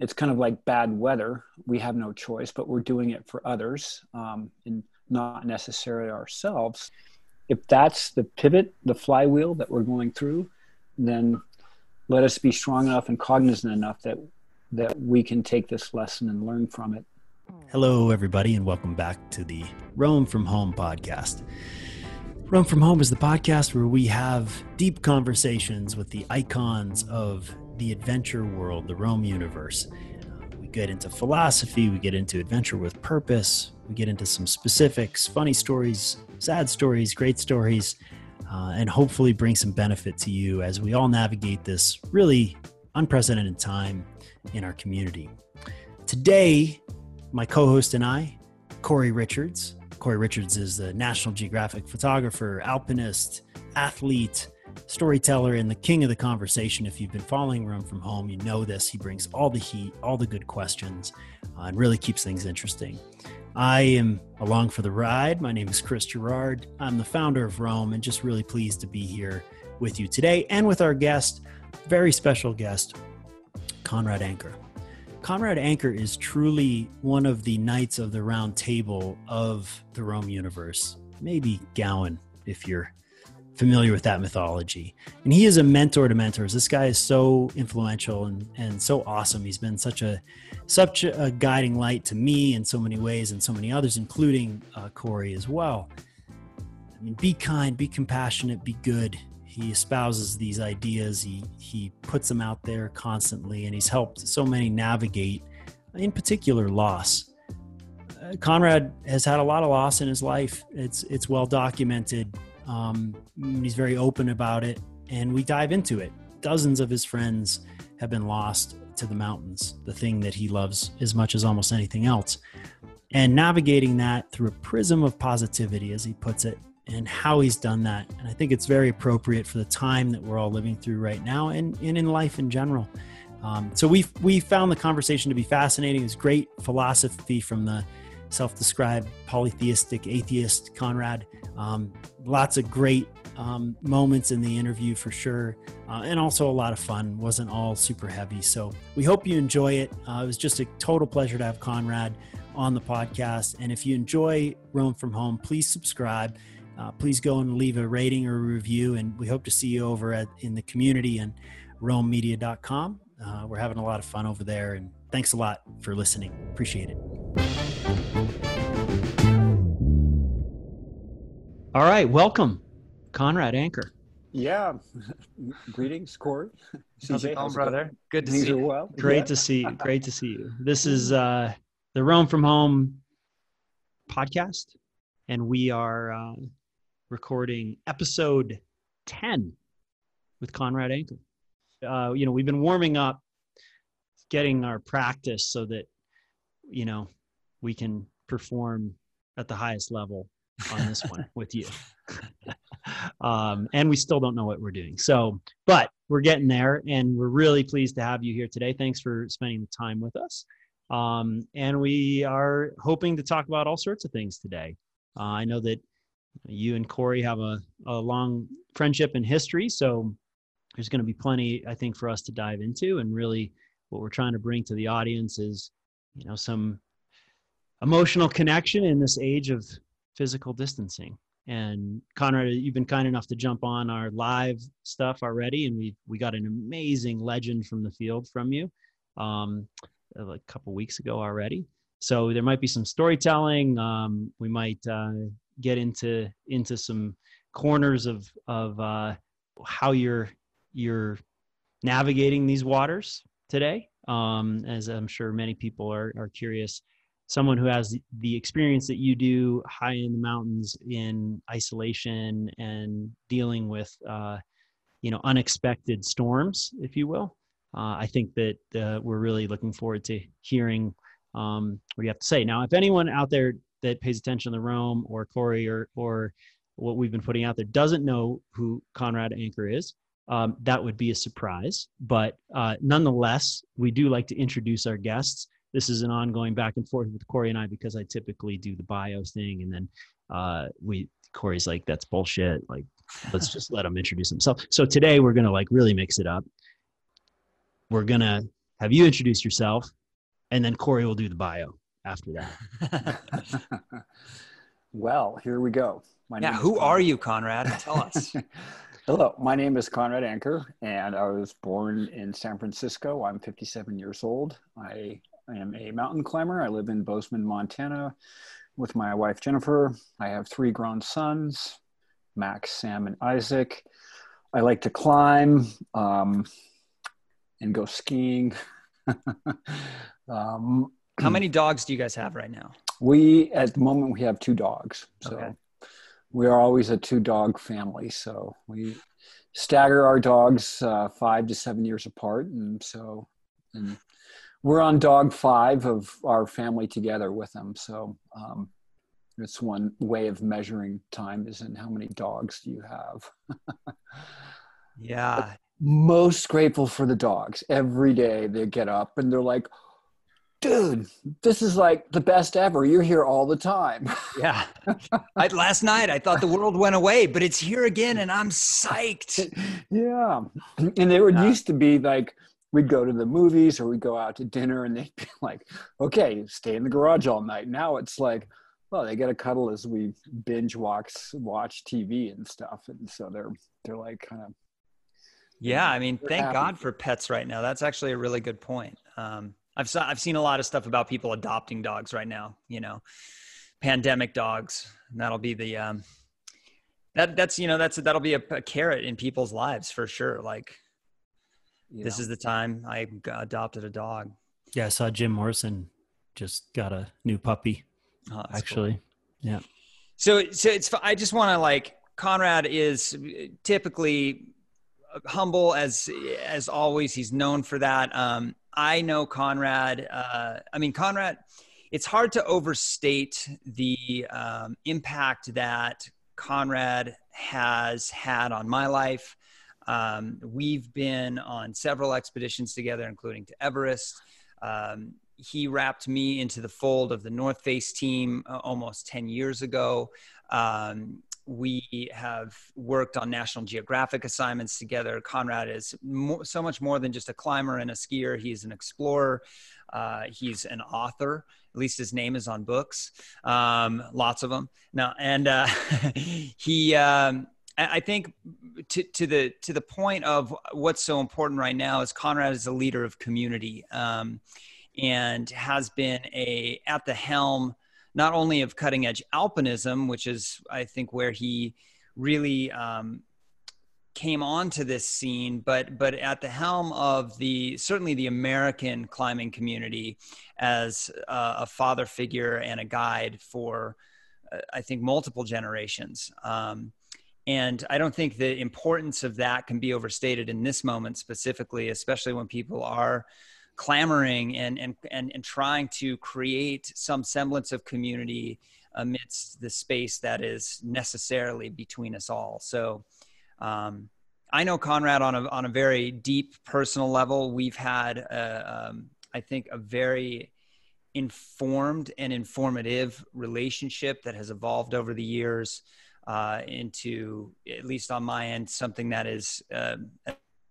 it's kind of like bad weather. We have no choice, but we're doing it for others um, and not necessarily ourselves. If that's the pivot, the flywheel that we're going through, then let us be strong enough and cognizant enough that that we can take this lesson and learn from it. Hello, everybody, and welcome back to the Roam from Home podcast. Roam from Home is the podcast where we have deep conversations with the icons of the adventure world, the Roam universe. We get into philosophy, we get into adventure with purpose, we get into some specifics, funny stories, sad stories, great stories, uh, and hopefully bring some benefit to you as we all navigate this really unprecedented time in our community. Today, my co host and I, Corey Richards. Corey Richards is the National Geographic photographer, alpinist, athlete, storyteller and the king of the conversation. If you've been following Roam from Home, you know this. He brings all the heat, all the good questions, uh, and really keeps things interesting. I am along for the ride. My name is Chris Gerard. I'm the founder of Roam and just really pleased to be here with you today and with our guest, very special guest, Conrad Anker. Conrad Anker is truly one of the knights of the round table of the Roam universe. Maybe Gawain, if you're familiar with that mythology. And he is a mentor to mentors. This guy is so influential and, and so awesome. He's been such a such a guiding light to me in so many ways and so many others, including uh, Corey as well. I mean, be kind, be compassionate, be good. He espouses these ideas. He he puts them out there constantly, and he's helped so many navigate, in particular, loss. Uh, Conrad has had a lot of loss in his life. It's it's well documented um, he's very open about it, and we dive into it. Dozens of his friends have been lost to the mountains, the thing that he loves as much as almost anything else. And navigating that through a prism of positivity, as he puts it, and how he's done that. And I think it's very appropriate for the time that we're all living through right now and, and in life in general. Um, so we we found the conversation to be fascinating. It's great philosophy from the self-described polytheistic atheist Conrad. Um, lots of great um, moments in the interview for sure, uh, and also a lot of fun. wasn't all super heavy, so we hope you enjoy it. Uh, it was just a total pleasure to have Conrad on the podcast. And if you enjoy Roam from Home, please subscribe. Uh, please go and leave a rating or a review, and we hope to see you over at in the community and roammedia.com. Uh, we're having a lot of fun over there, and thanks a lot for listening. Appreciate it. All right, welcome, Conrad Anker. Yeah, greetings, Corey. How's it going, brother? Good to see you. Well. Great yeah. to see you. Great to see you. This is uh, the Roam from Home podcast, and we are uh, recording episode ten with Conrad Anker. Uh, you know, we've been warming up, getting our practice so that you know we can perform at the highest level on this one with you. um, and we still don't know what we're doing. So, but we're getting there, and we're really pleased to have you here today. Thanks for spending the time with us. Um, and we are hoping to talk about all sorts of things today. Uh, I know that you and Corey have a, a long friendship and history, so there's going to be plenty, I think, for us to dive into. And really, what we're trying to bring to the audience is, you know, some emotional connection in this age of physical distancing. And Conrad, you've been kind enough to jump on our live stuff already, and we we got an amazing legend from the field from you um, a couple weeks ago already. So there might be some storytelling. Um, we might uh, get into into some corners of of uh, how you're you're navigating these waters today, um, as I'm sure many people are are curious someone who has the experience that you do high in the mountains in isolation and dealing with uh, you know unexpected storms if you will uh, i think that uh, we're really looking forward to hearing um, what you have to say? Now if anyone out there that pays attention to Roam or corey or or what we've been putting out there doesn't know who conrad anker is um, that would be a surprise. But uh, nonetheless we do like to introduce our guests this is an ongoing back and forth with Corey and I because I typically do the bio thing and then uh, we Corey's like that's bullshit like let's just let him introduce himself. So today we're gonna like really mix it up. We're gonna have you introduce yourself, and then Corey will do the bio after that. well, here we go. My yeah, who are you, Conrad? Tell us. Hello, my name is Conrad Anker, and I was born in San Francisco. I'm 57 years old. I, I am a mountain climber. I live in Bozeman, Montana, with my wife Jennifer. I have three grown sons Max, Sam, and Isaac. I like to climb um, and go skiing. um, How many dogs do you guys have right now? We, at the moment, we have two dogs. So okay. we are always a two dog family. So we stagger our dogs uh, five to seven years apart. And so, and we're on dog five of our family together with them. So um, it's one way of measuring time is in how many dogs do you have. yeah. But most grateful for the dogs. Every day they get up and they're like, dude, this is like the best ever. You're here all the time. yeah. I, last night I thought the world went away, but it's here again and I'm psyched. yeah. And they would yeah. used to be like, we'd go to the movies or we'd go out to dinner and they'd be like, okay, stay in the garage all night. Now it's like, well, they get a cuddle as we binge watch watch TV and stuff, and so they're they're like kind of. Yeah, I mean, thank happy. God for pets right now. That's actually a really good point. Um, I've saw, I've seen a lot of stuff about people adopting dogs right now. You know, pandemic dogs. that'll be the um, that that's you know that's that'll be a, a carrot in people's lives for sure. Like, this is the time I adopted a dog. Yeah, I saw Jim Morrison just got a new puppy. Oh, actually. Cool. Yeah. So, so it's, I just want to like, Conrad is typically humble as, as always. He's known for that. Um, I know Conrad, uh, I mean, Conrad, it's hard to overstate the um, impact that Conrad has had on my life. Um, we've been on several expeditions together, including to Everest. Um, he wrapped me into the fold of the North Face team uh, almost 10 years ago. Um, we have worked on National Geographic assignments together. Conrad is mo- so much more than just a climber and a skier. He's an explorer. Uh, he's an author. At least his name is on books, um, lots of them. Now, and uh, he, um, I think, to, to the to the point of what's so important right now is Conrad is a leader of community. Um, and has been a at the helm not only of cutting edge alpinism, which is I think where he really um, came onto this scene, but but at the helm of the certainly the American climbing community as a, a father figure and a guide for uh, I think multiple generations. Um, and I don't think the importance of that can be overstated in this moment specifically, especially when people are clamoring and, and, and, and trying to create some semblance of community amidst the space that is necessarily between us all. So, um, I know Conrad on a, on a very deep personal level. We've had, a, um, I think, a very informed and informative relationship that has evolved over the years uh, into, at least on my end, something that is uh,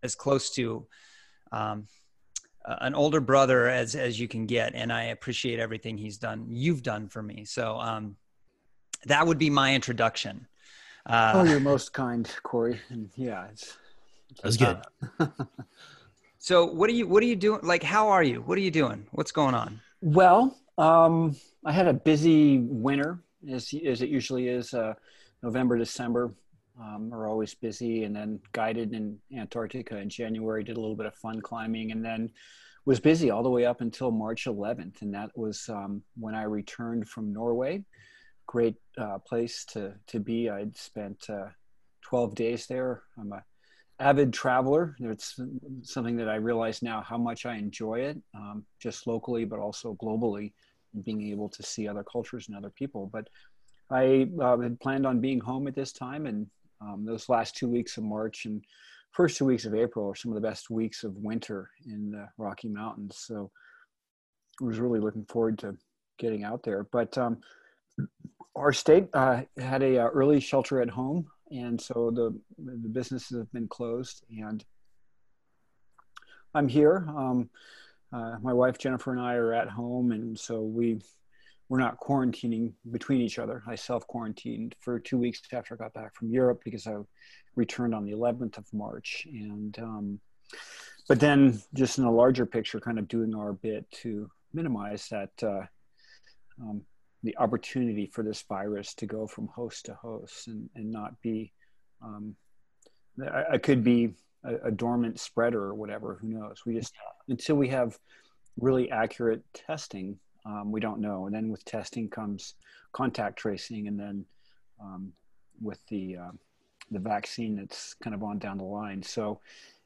as close to um, uh, an older brother as as you can get, and I appreciate everything he's done. You've done for me, so um, that would be my introduction. Uh, oh, you're most kind, Corey. And yeah, it's that's good. so, what are you what are you doing? Like, how are you? What are you doing? What's going on? Well, um, I had a busy winter, as as it usually is. Uh, November, December um, are always busy and then guided in Antarctica in January, did a little bit of fun climbing and then was busy all the way up until March 11th. And that was um, when I returned from Norway. Great uh, place to, to be. I'd spent uh, 12 days there. I'm a avid traveler. It's something that I realize now how much I enjoy it, um, just locally, but also globally, being able to see other cultures and other people. But I uh, had planned on being home at this time and um, those last two weeks of March and first two weeks of April are some of the best weeks of winter in the Rocky Mountains. So I was really looking forward to getting out there. But um, our state uh, had a uh, early shelter at home, and so the the businesses have been closed. And I'm here. Um, uh, my wife Jennifer and I are at home, and so we we're not quarantining between each other. I self quarantined for two weeks after I got back from Europe because I returned on the 11th of March, and um, but then just in a larger picture, kind of doing our bit to minimize that uh, um, the opportunity for this virus to go from host to host and, and not be um, I, I, could be a, a, dormant spreader or whatever who knows we just until we have really accurate testing um, we don't know and then with testing comes contact tracing and then um, with the uh, the vaccine that's kind of on down the line so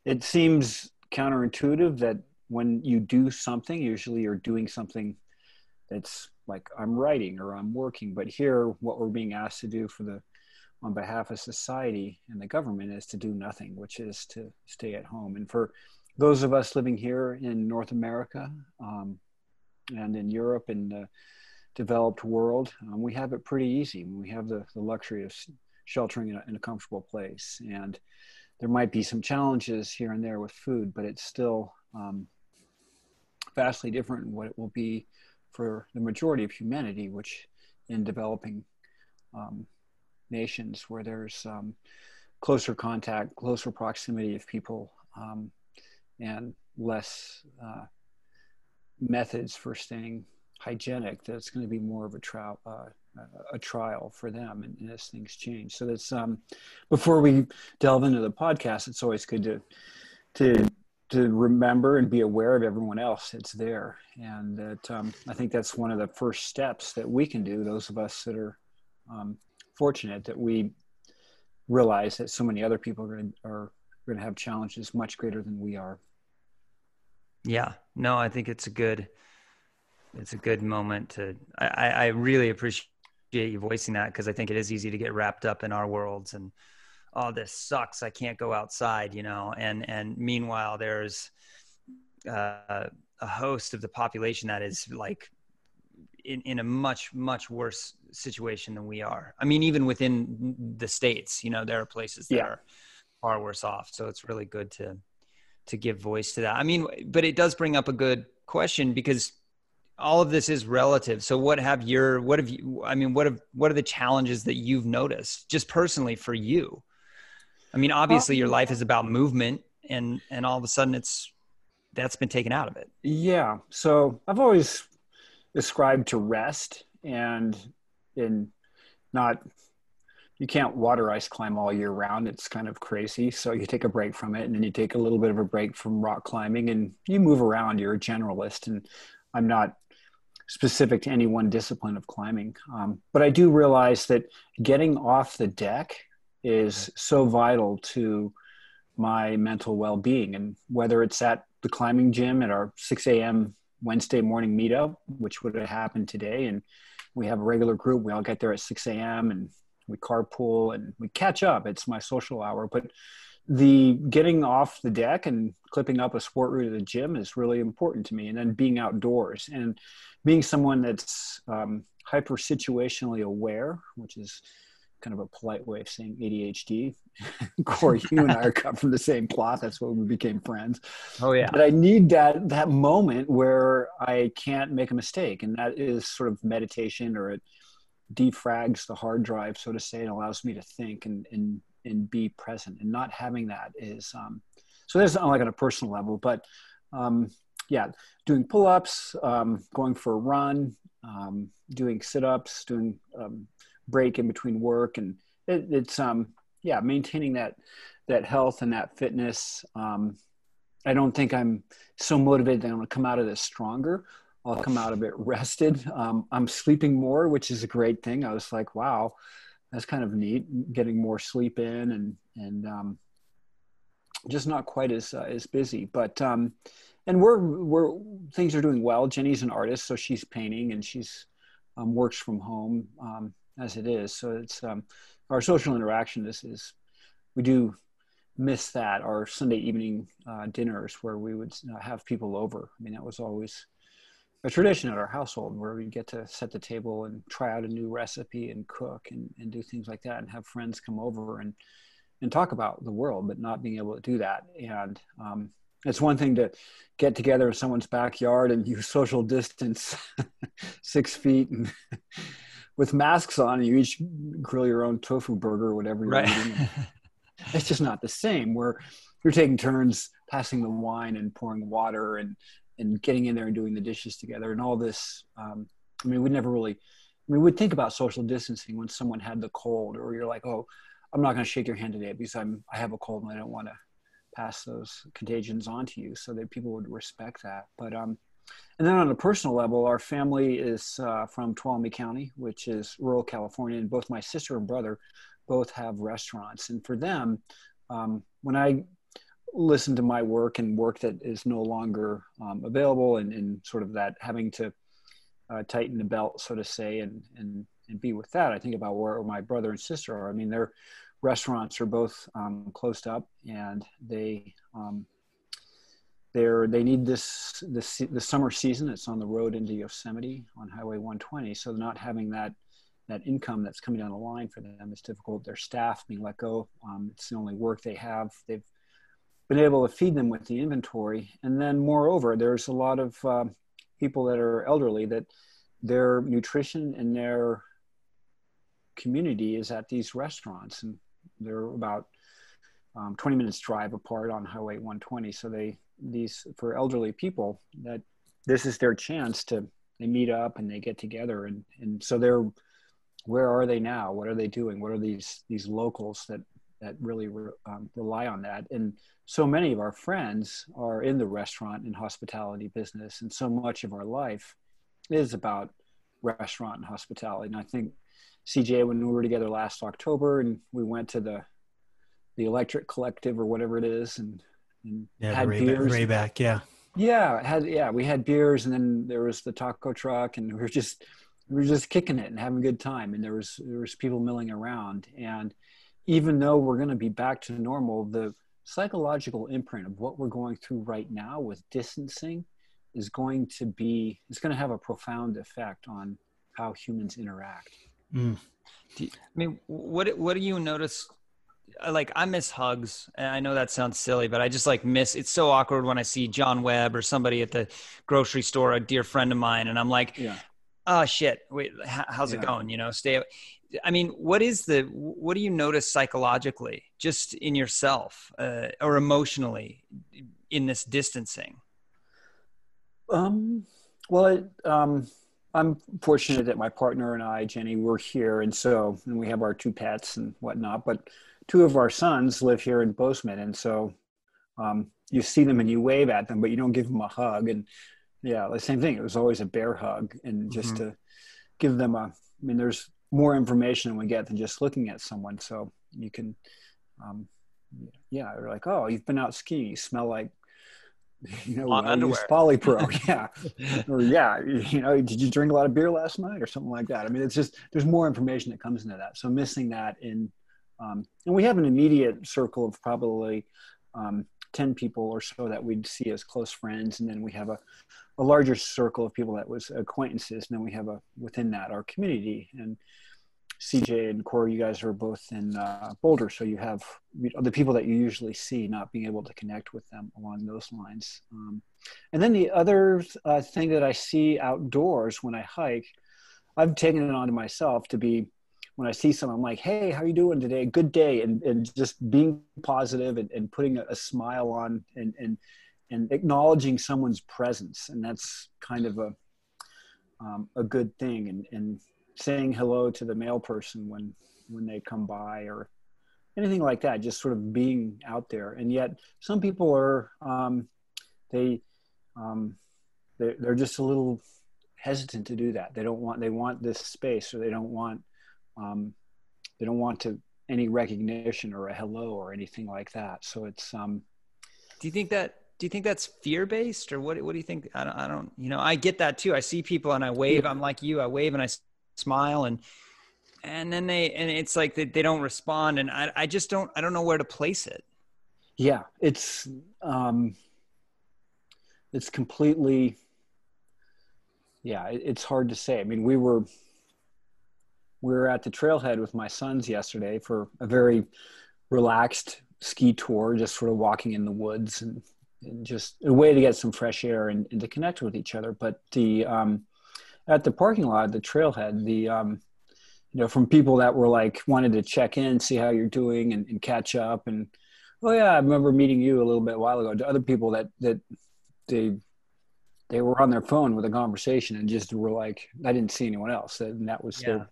it seems counterintuitive that when you do something usually you're doing something that's like I'm writing or I'm working. But here, what we're being asked to do for the on behalf of society and the government is to do nothing, which is to stay at home. And for those of us living here in North America um, and in Europe and the developed world, um, we have it pretty easy. We have the, the luxury of sheltering in a, in a comfortable place. And there might be some challenges here and there with food, but it's still um, vastly different what it will be for the majority of humanity, which in developing um, nations where there's um, closer contact, closer proximity of people, um, and less uh, methods for staying hygienic, that's going to be more of a trial. Uh, a trial for them and, and, as things change so that's um before we delve into the podcast it's always good to to to remember and be aware of everyone else that's there and that um, i think that's one of the first steps that we can do those of us that are um, fortunate that we realize that so many other people are going are going to have challenges much greater than we are yeah. No i think it's a good it's a good moment to i i really appreciate you voicing that because i think it is easy to get wrapped up in our worlds and oh this sucks. I can't go outside you know? And and meanwhile there's uh, a host of the population that is like in, in a much much worse situation than we are. I mean even within the states you know there are places that yeah. are far worse off. So it's really good to to give voice to that i mean but it does bring up a good question because all of this is relative so what have your what have you i mean what have what are the challenges that you've noticed just personally for you I mean, obviously, your life is about movement, and and all of a sudden, it's that's been taken out of it. Yeah. So I've always ascribed to rest, and in not you can't water ice climb all year round. It's kind of crazy. So you take a break from it, and then you take a little bit of a break from rock climbing, and you move around. You're a generalist, and I'm not specific to any one discipline of climbing. Um, but I do realize that getting off the deck is so vital to my mental well-being and whether it's at the climbing gym at our 6 a.m wednesday morning meetup which would have happened today and we have a regular group we all get there at 6 a.m and we carpool and we catch up it's my social hour but the getting off the deck and clipping up a sport route at the gym is really important to me and then being outdoors and being someone that's um, hyper situationally aware which is kind of a polite way of saying ADHD. Corey, you and I are cut from the same cloth. That's why we became friends. Oh yeah. But I need that that moment where I can't make a mistake, and that is sort of meditation, or it defrags the hard drive, so to say, and allows me to think and and and be present. And not having that is um, so. Not like on a personal level, but um, yeah, doing pull-ups, um, going for a run, um, doing sit-ups, doing um, break in between work and it, it's um yeah maintaining that that health and that fitness um i don't think i'm so motivated that i'm going to come out of this stronger i'll come out of it rested um, i'm sleeping more which is a great thing i was like wow that's kind of neat getting more sleep in and and um, just not quite as uh, as busy but um and we're we're things are doing well jenny's an artist so she's painting and she's um, works from home um, as it is. So it's um, our social interaction. This is we do miss that our Sunday evening uh, dinners where we would uh, have people over. I mean, that was always a tradition at our household where we get to set the table and try out a new recipe and cook and, and do things like that and have friends come over and and talk about the world, but not being able to do that. And um, it's one thing to get together in someone's backyard and use social distance six feet and with masks on and you each grill your own tofu burger or whatever you're right. eating. it's just not the same where you're taking turns passing the wine and pouring water and and getting in there and doing the dishes together and all this um, i mean we never really mean, we'd think about social distancing when someone had the cold or you're like oh i'm not going to shake your hand today because i'm i have a cold and i don't want to pass those contagions on to you. So that people would respect that. But um and then on a personal level our family is uh, from tuolumne county which is rural california and both my sister and brother both have restaurants. And for them um, when i listen to my work and work that is no longer um, available and, and sort of that having to uh, tighten the belt so to say and, and and be with that i think about where my brother and sister are. I mean their restaurants are both um, closed up and they um, they're they need this this the summer season it's on the road into yosemite on highway 120 so not having that that income that's coming down the line for them is difficult. Their staff being let go um, it's the only work they have. They've been able to feed them with the inventory. And then, moreover, there's a lot of uh, people that are elderly that their nutrition and their community is at these restaurants, and they're about um, 20 minutes drive apart on Highway 120. So they these for elderly people that this is their chance to they meet up and they get together and and so they're where are they now? What are they doing? What are these these locals that that really re, um, rely on that? And so many of our friends are in the restaurant and hospitality business, and so much of our life is about restaurant and hospitality. And I think CJ, when we were together last October, and we went to the the Electric Collective or whatever it is, and, and yeah, had Ray beers. Rayback, yeah, yeah, had yeah, we had beers, and then there was the taco truck, and we were just we were just kicking it and having a good time, and there was there was people milling around, and even though we're going to be back to normal, the psychological imprint of what we're going through right now with distancing is going to be it's going to have a profound effect on how humans interact mm. you, i mean what what do you notice like i miss hugs and i know that sounds silly but i just like miss it's so awkward when i see john webb or somebody at the grocery store a dear friend of mine and i'm like yeah. oh shit wait how's yeah. it going you know stay I mean, what is the what do you notice psychologically, just in yourself uh, or emotionally, in this distancing? Um, well, it, um, I'm fortunate that my partner and I, Jenny, we're here, and so and we have our two pets and whatnot. But two of our sons live here in Bozeman, and so um, you see them and you wave at them, but you don't give them a hug. And yeah, the same thing. It was always a bear hug, and just mm-hmm. to give them a. I mean, there's more information than we get than just looking at someone. So you can, um, yeah, they're like, oh, you've been out skiing. You smell like, you know, On underwear. Polypro. yeah. or yeah, you know, did you drink a lot of beer last night or something like that? I mean, it's just, there's more information that comes into that. So missing that in, um, and we have an immediate circle of probably um, 10 people or so that we'd see as close friends. And then we have a, a larger circle of people that was acquaintances. And then we have a, within that, our community. And CJ and Corey, you guys are both in uh, Boulder, so you have the people that you usually see not being able to connect with them along those lines. Um, and then the other uh, thing that I see outdoors when I hike, I've taken it on to myself to be when I see someone, I'm like, hey, how you doing today? Good day. And, and just being positive and, and putting a, a smile on and, and, and acknowledging someone's presence. And that's kind of a, um, a good thing. And, and saying hello to the mail person when when they come by or anything like that just sort of being out there. And yet some people are um, they um, they're, they're just a little hesitant to do that. They don't want they want this space or they don't want um, they don't want to any recognition or a hello or anything like that. So it's um do you think that do you think that's fear based or what what do you think? I don't, I don't you know i get that too. I see people and i wave. I'm like you i wave and i smile and and then they and it's like they, they don't respond. And I, I just don't i don't know where to place it. Yeah it's um it's completely yeah it, it's hard to say. I mean we were we were at the trailhead with my sons yesterday for a very relaxed ski tour just sort of walking in the woods and just a way to get some fresh air and, and to connect with each other. But the um, at the parking lot, the trailhead, the um, you know, from people that were like wanted to check in, see how you're doing, and, and catch up, and oh yeah, I remember meeting you a little bit while ago. To other people that that they they were on their phone with a conversation and just were like, I didn't see anyone else, and that was yeah. their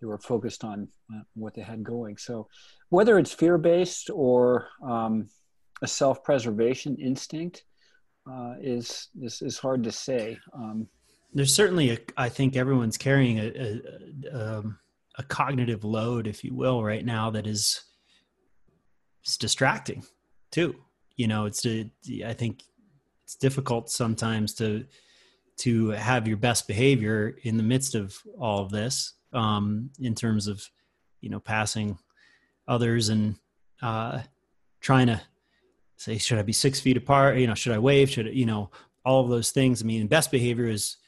they were focused on uh, what they had going. So whether it's fear based or um, a self preservation instinct uh, is, is is hard to say. Um, There's certainly a, I think everyone's carrying a, a, a, um, a cognitive load, if you will, right now that is it's distracting too. You know, it's I think it's difficult sometimes to to have your best behavior in the midst of all of this um, in terms of you know passing others and uh, trying to say should i be six feet apart? You know should i wave? Should I, you know all of those things. I mean best behavior is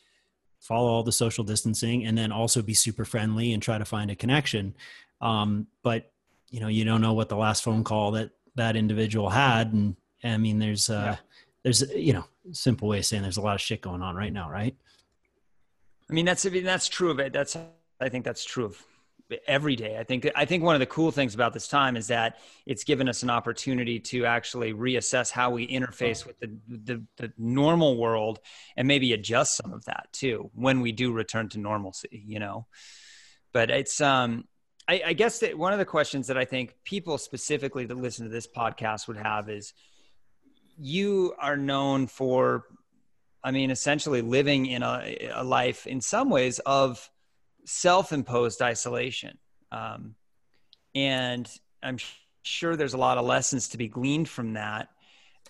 follow all the social distancing and then also be super friendly and try to find a connection. Um, but you know you don't know what the last phone call that that individual had. And i mean there's uh yeah. there's you know simple way of saying there's a lot of shit going on right now right? I mean that's I mean, that's true of it. That's I think that's true of every day. I think I think one of the cool things about this time is that it's given us an opportunity to actually reassess how we interface with the, the, the normal world and maybe adjust some of that too when we do return to normalcy. You know, but it's um. I, I guess that one of the questions that I think people specifically that listen to this podcast would have is you are known for I mean, essentially living in a, a life in some ways of self-imposed isolation. Um, and i'm sure there's a lot of lessons to be gleaned from that.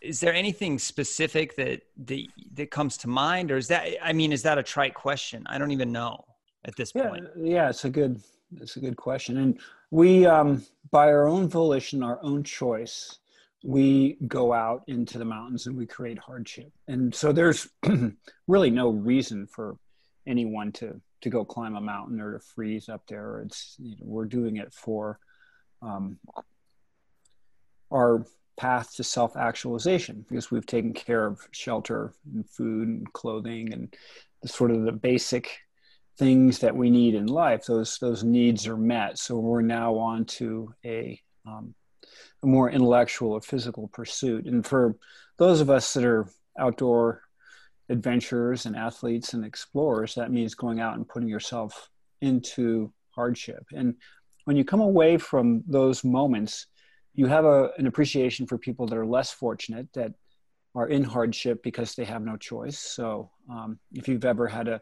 Is there anything specific that that, that comes to mind or is that i mean is that a trite question? I don't even know at this yeah, point. yeah it's a good it's a good question. And we um, by our own volition our own choice we go out into the mountains and we create hardship. And so there's really no reason for anyone to to go climb a mountain or to freeze up there. It's you know, we're doing it for um, our path to self-actualization because we've taken care of shelter and food and clothing and the sort of the basic things that we need in life. Those those needs are met. So we're now on to a um, a more intellectual or physical pursuit. And for those of us that are outdoor adventurers and athletes and explorers, that means going out and putting yourself into hardship. And when you come away from those moments, you have a, an appreciation for people that are less fortunate, that are in hardship because they have no choice. So um, if you've ever had a,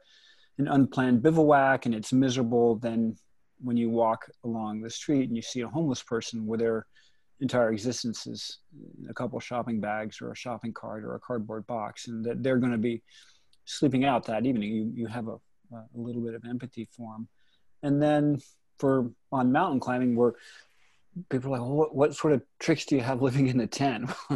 an unplanned bivouac and it's miserable, then when you walk along the street and you see a homeless person with their entire existence is a couple shopping bags or a shopping cart or a cardboard box, and that they're going to be sleeping out that evening. You you have a a little bit of empathy for them, and then for on mountain climbing, where people are like, well, what, what sort of tricks do you have living in a tent?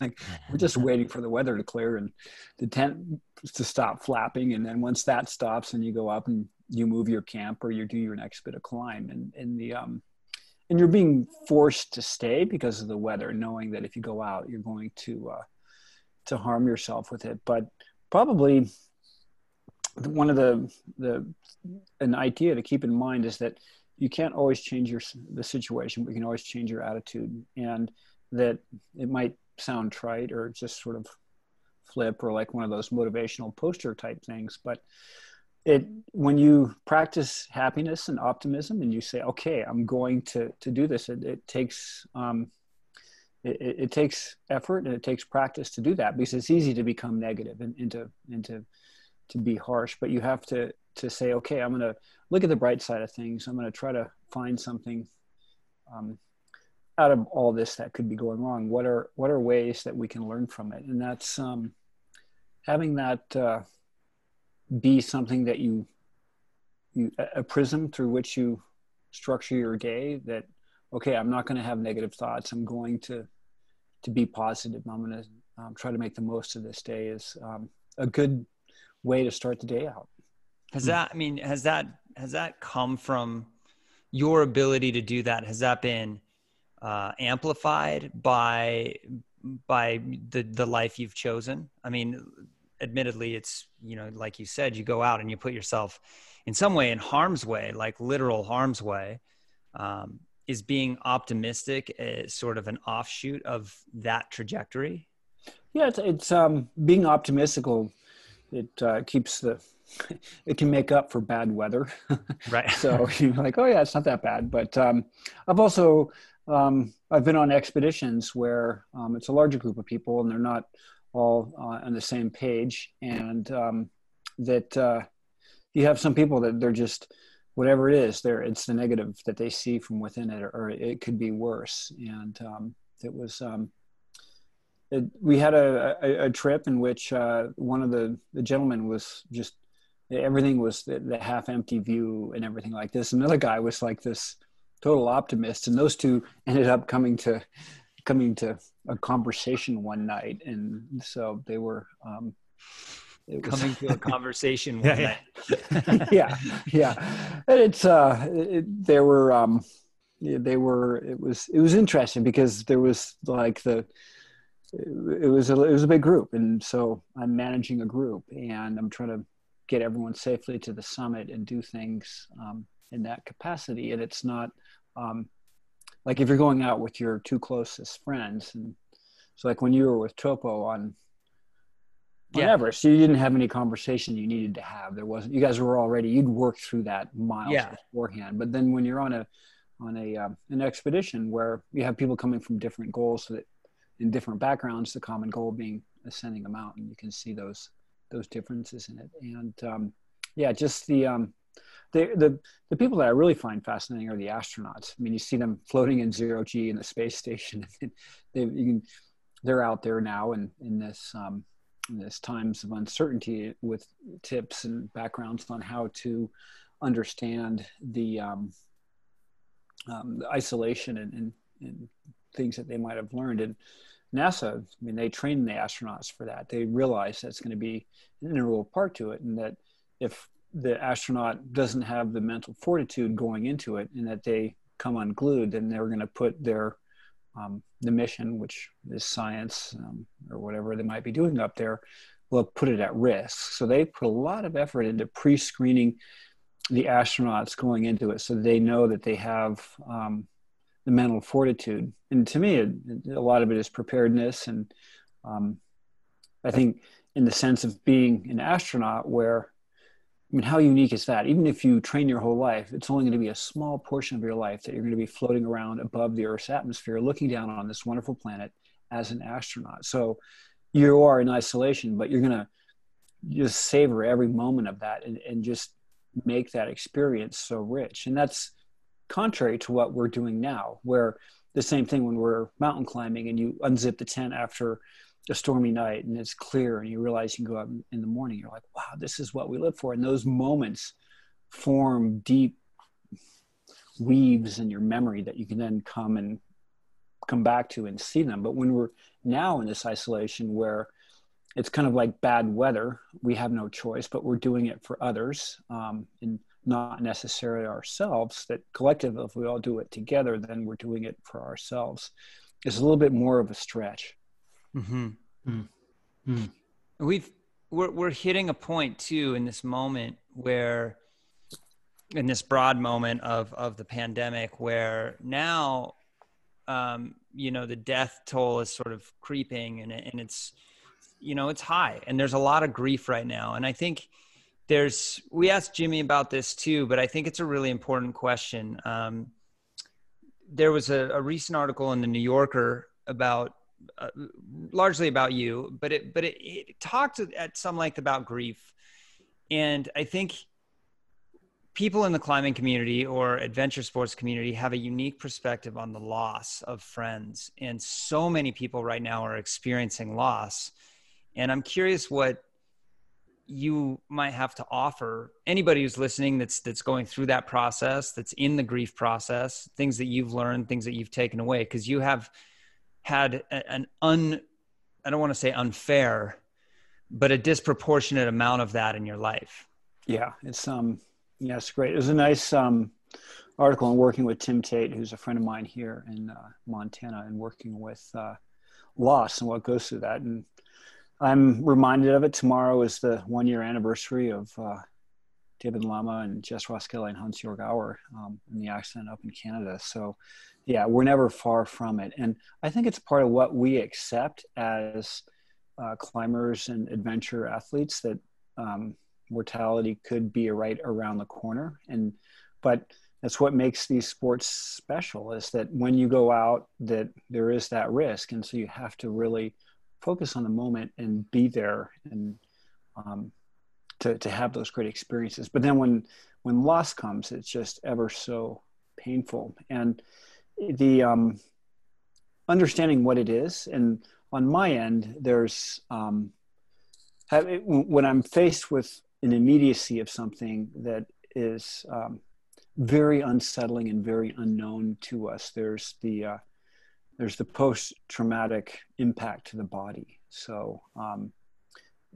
like we're just waiting for the weather to clear and the tent to stop flapping, and then once that stops, and you go up and you move your camp or you do your next bit of climb, and and the um and you're being forced to stay because of the weather, knowing that if you go out, you're going to uh, to harm yourself with it. But probably one of the the an idea to keep in mind is that you can't always change your the situation, but you can always change your attitude, and that it might sound trite or just sort of flip or like one of those motivational poster type things, but it when you practice happiness and optimism and you say okay i'm going to to do this it, it takes um, it, it, takes effort and it takes practice to do that because it's easy to become negative and, and to and to to be harsh but you have to to say okay i'm going to look at the bright side of things. I'm going to try to find something um, out of all this that could be going wrong. What are what are ways that we can learn from it? And that's um, having that uh, be something that you you a prism through which you structure your day that okay i'm not going to have negative thoughts. I'm going to to be positive. I'm going to um, try to make the most of this day is um, a good way to start the day out. Has that i mean has that has that come from your ability to do that? Has that been uh, amplified by by the the life you've chosen? I mean admittedly it's you know like you said you go out and you put yourself in some way in harm's way like literal harm's way um, is being optimistic sort of an offshoot of that trajectory? Yeah it's, it's um, being optimistical it uh, keeps the it can make up for bad weather. Right. So you're like oh yeah it's not that bad. But um, i've also um, i've been on expeditions where um, it's a larger group of people and they're not all uh, on the same page and um, that uh, you have some people that they're just whatever it is there it's the negative that they see from within it or it could be worse. And um, it was um, it, we had a, a, a, trip in which uh, one of the, the gentlemen was just everything was the, the, half empty view and everything like this. Another guy was like this total optimist and those two ended up coming to coming to a conversation one night, and so they were um, coming to a conversation one yeah, night. yeah, yeah. And it's uh, it, there were um, they were it was it was interesting because there was like the it was a it was a big group, and so I'm managing a group, and I'm trying to get everyone safely to the summit and do things um, in that capacity, and it's not. Um, like if you're going out with your two closest friends and so like when you were with topo on yeah. Everest, you didn't have any conversation you needed to have. There wasn't. You guys were already. You'd worked through that miles yeah. beforehand. But then when you're on a on a um, an expedition where you have people coming from different goals that in different backgrounds, the common goal being ascending a mountain, you can see those those differences in it. And um, yeah, just the um, the, the, the people that I really find fascinating are the astronauts. I mean, you see them floating in zero G in the space station. they, can, they're out there now in, in this, um, in this times of uncertainty with tips and backgrounds on how to understand the, um, um, the isolation and, and, and things that they might have learned. And NASA, I mean, they train the astronauts for that. They realize that's going to be an integral part to it, and that if the astronaut doesn't have the mental fortitude going into it and that they come unglued, then they're going to put their um, the mission, which is science um, or whatever they might be doing up there, will put it at risk. So they put a lot of effort into pre-screening the astronauts going into it, so they know that they have um, the mental fortitude. And to me, a lot of it is preparedness, and um, I think in the sense of being an astronaut, where I mean, how unique is that? Even if you train your whole life, it's only going to be a small portion of your life that you're going to be floating around above the Earth's atmosphere, looking down on this wonderful planet as an astronaut. So you are in isolation, but you're going to just savor every moment of that and, and just make that experience so rich. And that's contrary to what we're doing now, where the same thing when we're mountain climbing and you unzip the tent after a stormy night and it's clear and you realize you can go out in the morning you're like wow this is what we live for. And those moments form deep weaves in your memory that you can then come and come back to and see them. But when we're now in this isolation where it's kind of like bad weather we have no choice but we're doing it for others um, and not necessarily ourselves that collectively if we all do it together then we're doing it for ourselves. It's a little bit more of a stretch Mm-hmm. Mm-hmm. We've we're we're hitting a point too in this moment where in this broad moment of of the pandemic where now um, you know the death toll is sort of creeping and and it's you know it's high and there's a lot of grief right now and I think there's we asked Jimmy about this too but I think it's a really important question. Um, there was a, a recent article in the New Yorker about uh, largely about you, but it but it, it talked at some length about grief, and I think people in the climbing community or adventure sports community have a unique perspective on the loss of friends, and so many people right now are experiencing loss, and I'm curious what you might have to offer. Anybody who's listening that's that's going through that process that's in the grief process things that you've learned things that you've taken away because you have had an un I don't want to say unfair, but a disproportionate amount of that in your life. Yeah, it's um yeah, it's great. It was a nice um article on working with Tim Tate, who's a friend of mine here in uh, Montana, and working with uh, loss and what goes through that. And I'm reminded of it. Tomorrow is the one year anniversary of uh, David Lama and Jess Roskelley and Hans Jörg Auer um, in the accident up in Canada. So, yeah, we're never far from it. And I think it's part of what we accept as uh, climbers and adventure athletes that um, mortality could be right around the corner. And, but that's what makes these sports special is that when you go out that there is that risk. And so you have to really focus on the moment and be there and um, to, to have those great experiences. But then when when loss comes, it's just ever so painful. And the um, understanding what it is, and on my end, there's um, have, when I'm faced with an immediacy of something that is um, very unsettling and very unknown to us. There's the uh, there's the post traumatic impact to the body. So um,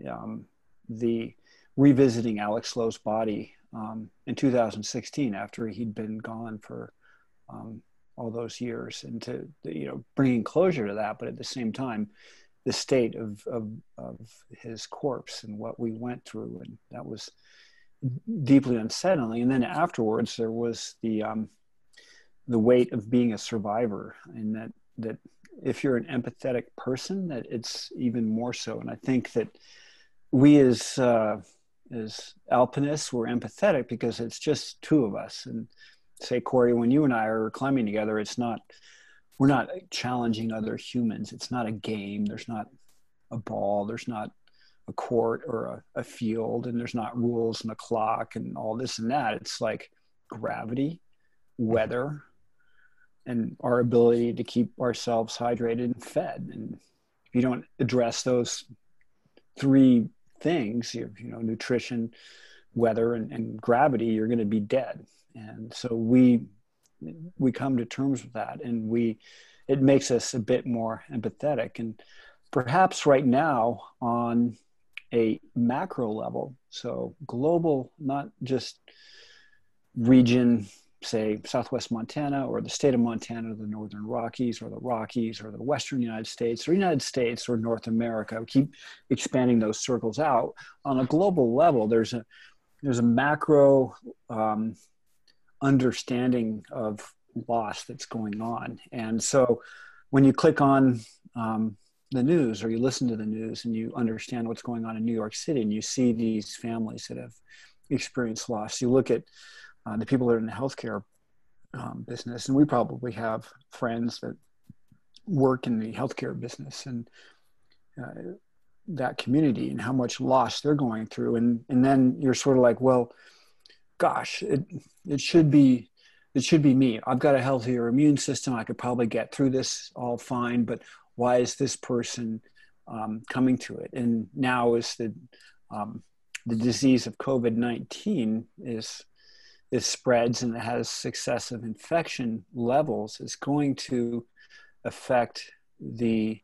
um, the revisiting Alex Lowe's body um, in 2016 after he'd been gone for um, all those years, and to you know bringing closure to that, but at the same time, the state of of, of his corpse and what we went through, and that was deeply unsettling. And then afterwards, there was the um, the weight of being a survivor, and that that if you're an empathetic person, that it's even more so. And I think that we as uh, as alpinists we're empathetic because it's just two of us. And say, Corey, when you and I are climbing together, it's not we're not challenging other humans. It's not a game. There's not a ball. There's not a court or a, a field, and there's not rules and a clock and all this and that. It's like gravity, weather, and our ability to keep ourselves hydrated and fed. And if you don't address those three things, you, know, nutrition, weather, and, and gravity, you're going to be dead. And so we we come to terms with that, and we it makes us a bit more empathetic. And perhaps right now on a macro level, so global, not just region say southwest montana or the state of montana the northern rockies or the rockies or the western united states or united states or north america. We keep expanding those circles out. On a global level there's a there's a macro um, understanding of loss that's going on. And so when you click on um, the news or you listen to the news and you understand what's going on in new york city and you see these families that have experienced loss you look at uh, the people that are in the healthcare um, business, and we probably have friends that work in the healthcare business and uh, that community and how much loss they're going through, and and then you're sort of like, well, gosh, it it should be it should be me. I've got a healthier immune system. I could probably get through this all fine, but why is this person um, coming to it? And now is the um, the disease of COVID nineteen is it spreads and it has successive infection levels is going to affect the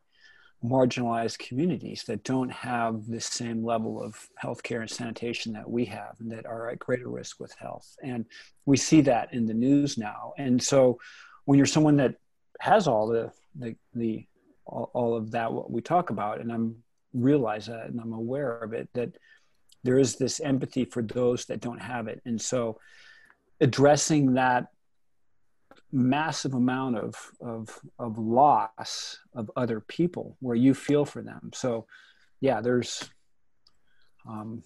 marginalized communities that don't have the same level of healthcare and sanitation that we have and that are at greater risk with health. And we see that in the news now. And so when you're someone that has all the, the, the all, all of that, what we talk about, and I'm realize that and I'm aware of it, that there is this empathy for those that don't have it. And so addressing that massive amount of, of, of loss of other people where you feel for them. So, yeah, there's um,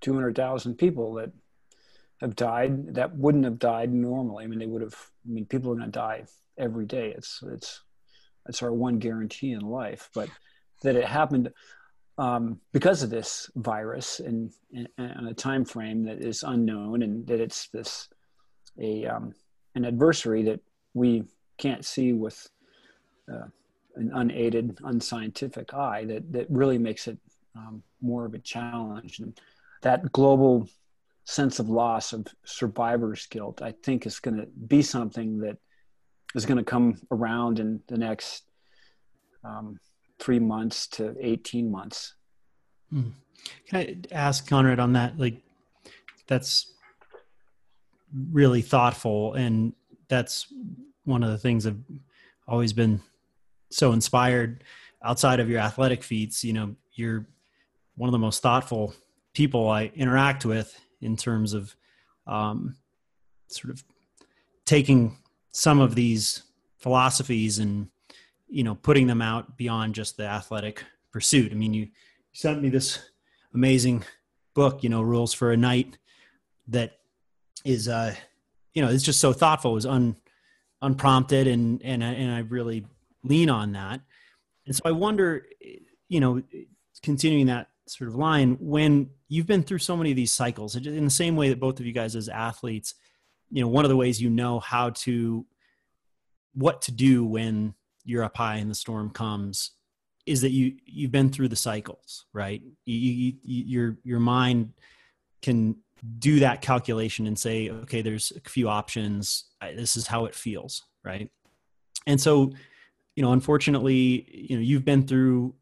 200,000 people that have died that wouldn't have died normally. I mean, they would have, I mean, people are going to die every day. It's, it's, it's our one guarantee in life, but that it happened um, because of this virus and, and, a time frame that is unknown and that it's this a um, an adversary that we can't see with uh, an unaided unscientific eye that that really makes it um, more of a challenge. And that global sense of loss of survivor's guilt i think is going to be something that is going to come around in the next um, three months to 18 months. Hmm. Can I ask Conrad on that? Like, that's really thoughtful. And that's one of the things I've always been so inspired outside of your athletic feats. You know, you're one of the most thoughtful people I interact with in terms of um, sort of taking some of these philosophies and you know putting them out beyond just the athletic pursuit. I mean, you sent me this amazing book, you know, Rules for a Knight, that is, uh, you know, it's just so thoughtful. It was un, unprompted, and and and I really lean on that. And so I wonder, you know, continuing that sort of line, when you've been through so many of these cycles, in the same way that both of you guys as athletes, you know, one of the ways you know how to, what to do when you're up high and the storm comes is that you you've been through the cycles right? You, you, your your mind can do that calculation and say okay there's a few options. This is how it feels right? And so you know unfortunately you know you've been through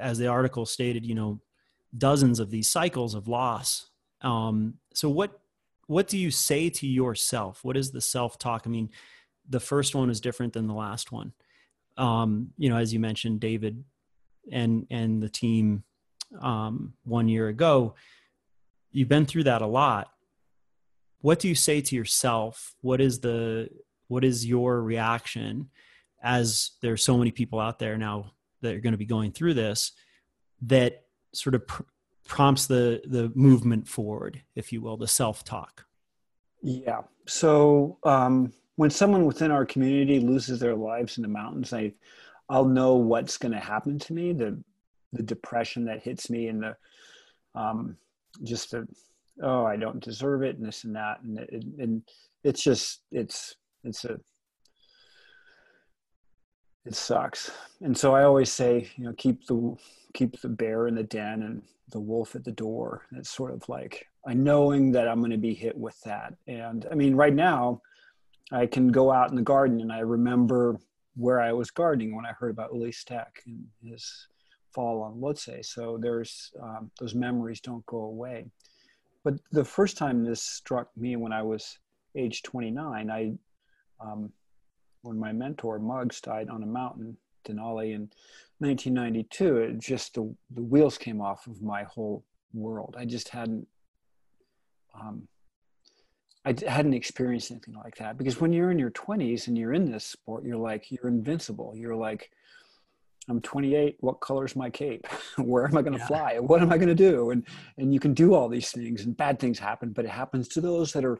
as the article stated you know dozens of these cycles of loss. Um so what what do you say to yourself? What is the self talk i mean the first one is different than the last one um, you know, as you mentioned, David and and the team um, one year ago, you've been through that a lot. What do you say to yourself? What is the what is your reaction as there's so many people out there now that are going to be going through this that sort of pr- prompts the the movement forward, if you will, the self talk? Yeah. So um, when someone within our community loses their lives in the mountains, I, I'll know what's going to happen to me. The, the depression that hits me, and the, um, just the, oh, I don't deserve it, and this and that, and it, and it's just, it's, it's a, it sucks. And so I always say, you know, keep the, keep the bear in the den and the wolf at the door. It's sort of like I knowing that I'm going to be hit with that. And I mean, right now I can go out in the garden and I remember where I was gardening when I heard about Ueli Steck and his fall on Lhotse. So there's um, those memories don't go away. But the first time this struck me when I was age 29, I um, when my mentor Mugs died on a mountain, Denali, in 1992, it just the, the wheels came off of my whole world. I just hadn't um, I hadn't experienced anything like that because when you're in your 20s and you're in this sport, you're like, you're invincible. You're like, I'm 28. What color's my cape? Where am I going to yeah. fly? What am I going to do? And and you can do all these things, and bad things happen, but it happens to those that are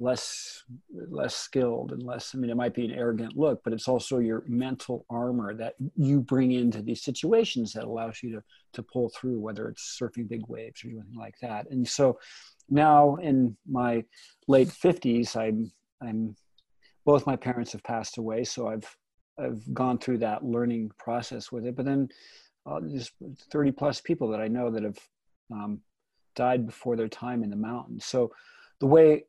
less less skilled and less. I mean, it might be an arrogant look, but it's also your mental armor that you bring into these situations that allows you to to pull through, whether it's surfing big waves or anything like that. And so now in my late 50s i'm i'm both my parents have passed away so i've i've gone through that learning process with it but then uh, there's 30 plus people that i know that have um, died before their time in the mountains so the way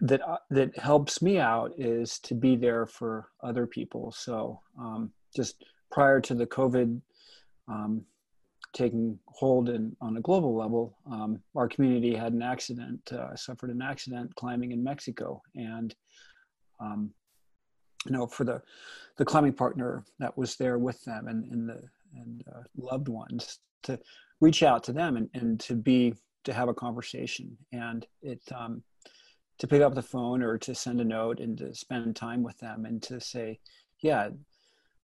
that uh, that helps me out is to be there for other people so um, just prior to the covid um, taking hold in, on a global level, um, our community had an accident, uh, suffered an accident climbing in Mexico. And, um, you know, for the, the climbing partner that was there with them and, and the and uh, loved ones to reach out to them and, and to be, to have a conversation. And it, um, to pick up the phone or to send a note and to spend time with them and to say, yeah,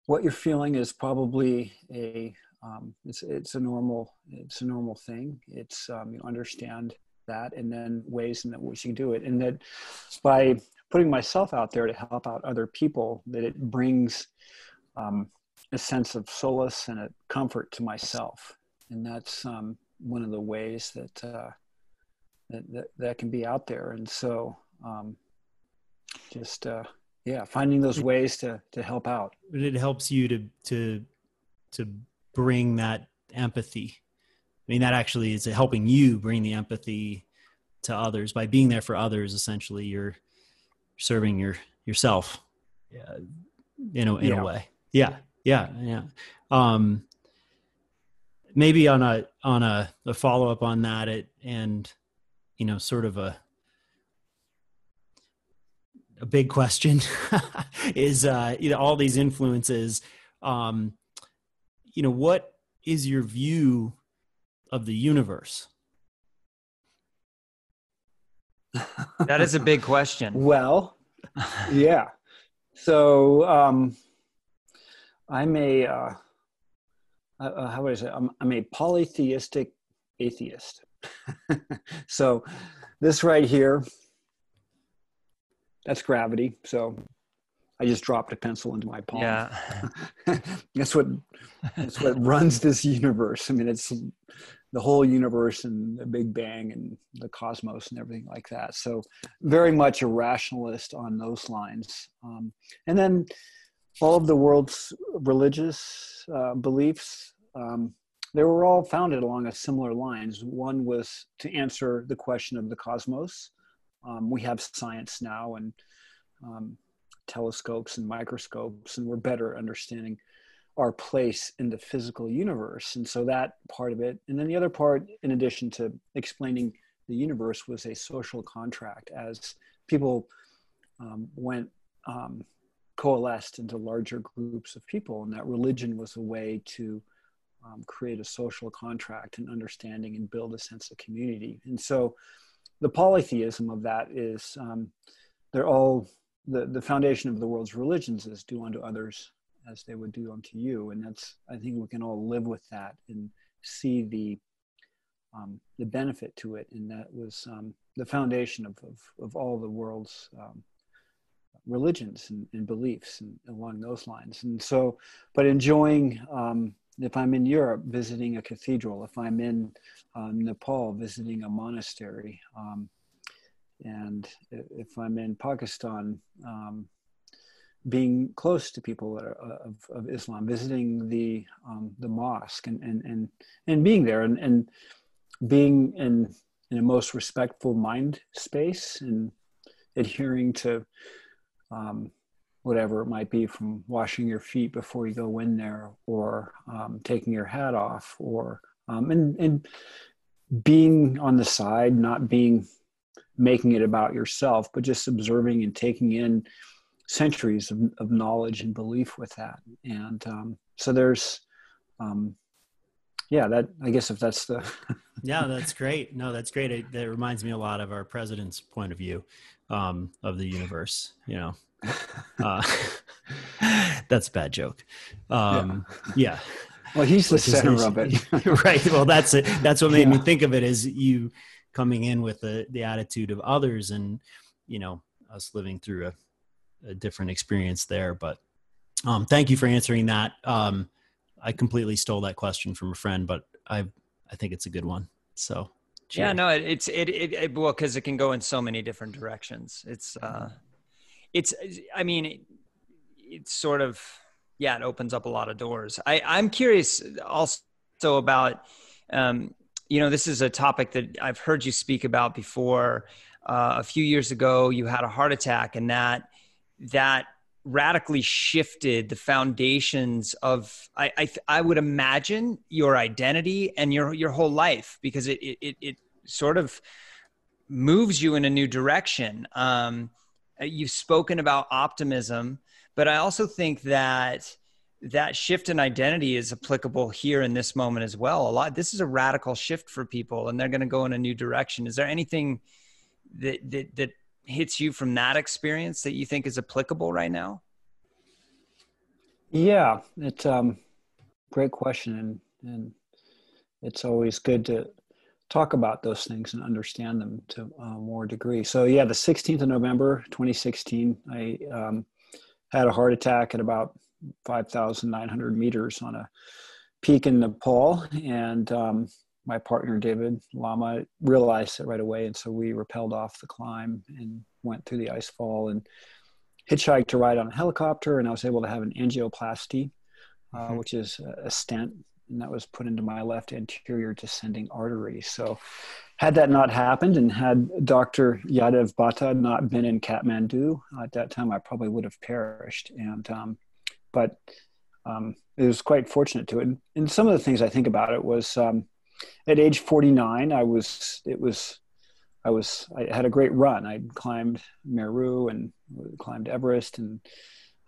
what you're feeling is probably a um, it's it's a normal it's a normal thing. It's um, you understand that, and then ways in which you can do it, and that by putting myself out there to help out other people, that it brings um, a sense of solace and a comfort to myself, and that's um, one of the ways that, uh, that, that that can be out there. And so, um, just uh, yeah, finding those ways to to help out. It helps you to to to bring that empathy. I mean, that actually is helping you bring the empathy to others by being there for others. Essentially, you're serving your yourself, uh, in a in yeah. a way. Yeah, yeah, yeah. Um, maybe on a on a, a follow up on that, it and you know, sort of a a big question is uh, you know all these influences. Um, you know, what is your view of the universe? that is a big question. Well, yeah. So um, I'm a uh, uh, uh, how would I say? I'm, I'm a polytheistic atheist. so this right here, that's gravity. So I just dropped a pencil into my palm. Yeah. that's what that's what runs this universe. I mean, it's the whole universe and the Big Bang and the cosmos and everything like that. So very much a rationalist on those lines. Um, and then all of the world's religious uh, beliefs, um, they were all founded along a similar lines. One was to answer the question of the cosmos. Um, we have science now and um, telescopes and microscopes, and we're better understanding our place in the physical universe. And so that part of it. And then the other part, in addition to explaining the universe, was a social contract as people um, went um, coalesced into larger groups of people, and that religion was a way to um, create a social contract and understanding and build a sense of community. And so the polytheism of that is um, they're all the, the foundation of the world's religions is do unto others as they would do unto you. And that's, I think we can all live with that and see the, um, the benefit to it. And that was um, the foundation of, of, of, all the world's um, religions and, and beliefs and along those lines. And so, but enjoying, um, if I'm in Europe visiting a cathedral, if I'm in um, Nepal visiting a monastery, um, and if I'm in Pakistan, um, being close to people of, of Islam, visiting the um, the mosque, and and and and being there, and, and being in in a most respectful mind space, and adhering to um, whatever it might be, from washing your feet before you go in there, or um, taking your hat off, or um, and and being on the side, not being making it about yourself, but just observing and taking in centuries of, of knowledge and belief with that. And um, so there's, um, yeah, that I guess if that's the. yeah, that's great. No, that's great. It, that reminds me a lot of our president's point of view um, of the universe. You know, uh, that's a bad joke. Um, yeah. yeah. Well, he's the center of it, right? Well, that's it. That's what made yeah. me think of it. Is you coming in with the the attitude of others and you know us living through a, a different experience there but um, thank you for answering that um, i completely stole that question from a friend but i i think it's a good one so cheers. yeah no it, it's it, it, it well because it can go in so many different directions it's uh it's i mean it, it's sort of yeah it opens up a lot of doors i i'm curious also about um you know, this is a topic that I've heard you speak about before. Uh, a few years ago, you had a heart attack, and that that radically shifted the foundations of I, I, I would imagine your identity and your your whole life because it it it sort of moves you in a new direction. Um, you've spoken about optimism, but I also think that that shift in identity is applicable here in this moment as well. A lot. This is a radical shift for people, and they're going to go in a new direction. Is there anything that that that hits you from that experience that you think is applicable right now? Yeah, it's um, great question, and and it's always good to talk about those things and understand them to a more degree. So yeah, the 16th of November, 2016, I um, had a heart attack at about 5,900 meters on a peak in Nepal. And um, my partner, David Lama, realized it right away. And so we rappelled off the climb and went through the ice fall and hitchhiked to ride on a helicopter. And I was able to have an angioplasty, uh, mm-hmm. which is a stent. And that was put into my left anterior descending artery. So, had that not happened and had Dr. Yadav Bhatta not been in Kathmandu at that time, I probably would have perished. And um, but um, it was quite fortunate to it. And, and, some of the things I think about it was um, at age 49, I was, it was I was I had a great run. I climbed Meru and climbed Everest and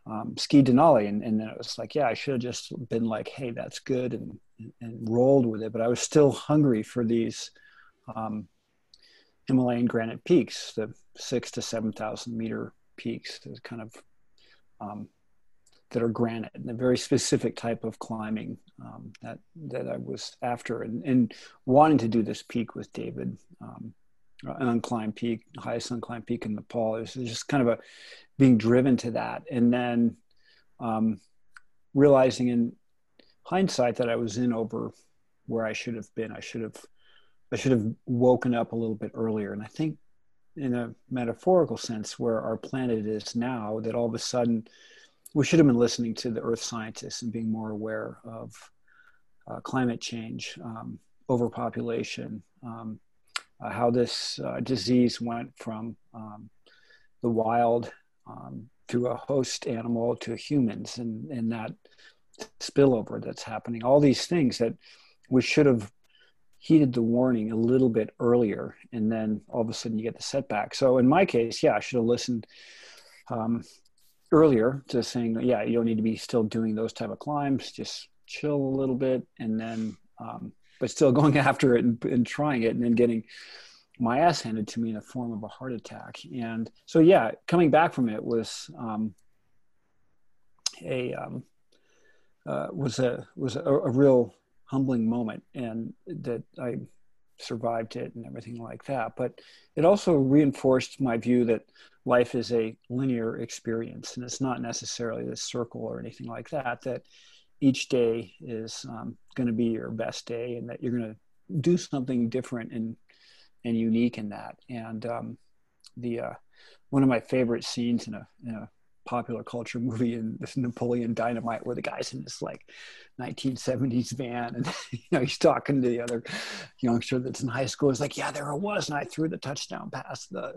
um, skied Denali, and, and then it was like, yeah, I should have just been like, hey, that's good, and and rolled with it. But I was still hungry for these um, Himalayan granite peaks, the six to seven thousand meter peaks, kind of um, that are granite and a very specific type of climbing um, that that I was after and, and wanting to do this peak with David, um, an unclimbed peak, highest unclimbed peak in Nepal. It was just kind of a being driven to that, and then um, realizing in hindsight that I was in over where I should have been. I should have I should have woken up a little bit earlier, and I think in a metaphorical sense, where our planet is now, that all of a sudden we should have been listening to the earth scientists and being more aware of uh, climate change, um, overpopulation, um, uh, how this uh, disease went from um, the wild um, through a host animal to humans and, and that spillover that's happening. All these things that we should have heeded the warning a little bit earlier, and then all of a sudden you get the setback. So in my case, yeah, I should have listened um, earlier to saying, yeah, you don't need to be still doing those type of climbs. Just chill a little bit, and then, um, but still going after it and, and, trying it, and then getting my ass handed to me in the form of a heart attack. And so, yeah, coming back from it was um, a um, uh, was a was a, a real humbling moment, and that I survived it and everything like that. But it also reinforced my view that life is a linear experience and it's not necessarily this circle or anything like that, that each day is um, going to be your best day and that you're going to do something different and, and unique in that. And um, the, uh, one of my favorite scenes in a, in a popular culture movie in this Napoleon Dynamite where the guy's in this like 1970s van and you know he's talking to the other youngster that's in high school. He's like, "Yeah, there it was," and I threw the touchdown pass the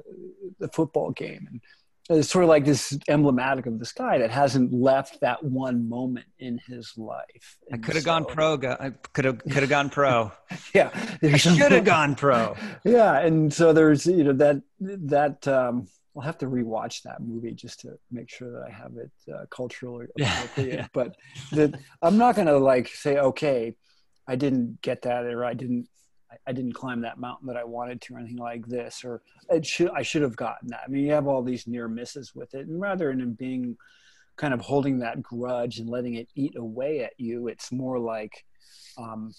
the football game, and it's sort of like this emblematic of this guy that hasn't left that one moment in his life. And I could have so, gone pro. I could have could have gone pro. yeah, I should have gone pro. Yeah, and so there's you know that that. um I'll have to rewatch that movie just to make sure that I have it uh, culturally appropriate. yeah. But the, I'm not going to like say, okay, I didn't get that, or I didn't, I didn't climb that mountain that I wanted to, or anything like this, or it should, I should have gotten that. I mean, you have all these near misses with it, and rather than being kind of holding that grudge and letting it eat away at you, it's more like um,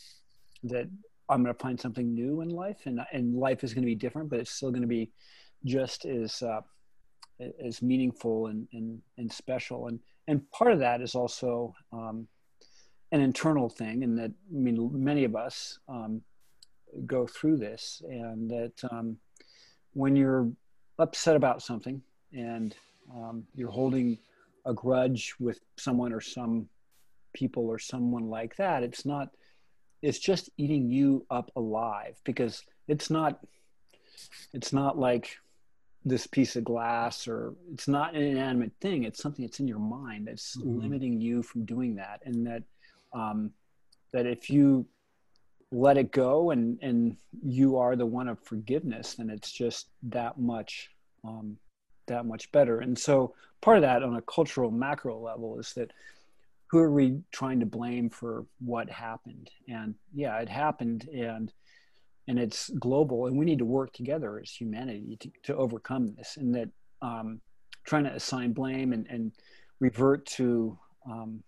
that I'm going to find something new in life, and and life is going to be different, but it's still going to be just as uh, as meaningful and, and and special. And and part of that is also um, an internal thing, and that I mean many of us um, go through this, and that um, when you're upset about something and um, you're holding a grudge with someone or some people or someone like that, it's not. It's just eating you up alive because it's not it's not like this piece of glass or it's not an inanimate thing it's something that's in your mind that's mm-hmm. limiting you from doing that and that um, that if you let it go and and you are the one of forgiveness then it's just that much um, that much better. And so part of that on a cultural macro level is that who are we trying to blame for what happened? And yeah it happened and and it's global and we need to work together as humanity to, to overcome this. And that um, trying to assign blame and, and revert to um,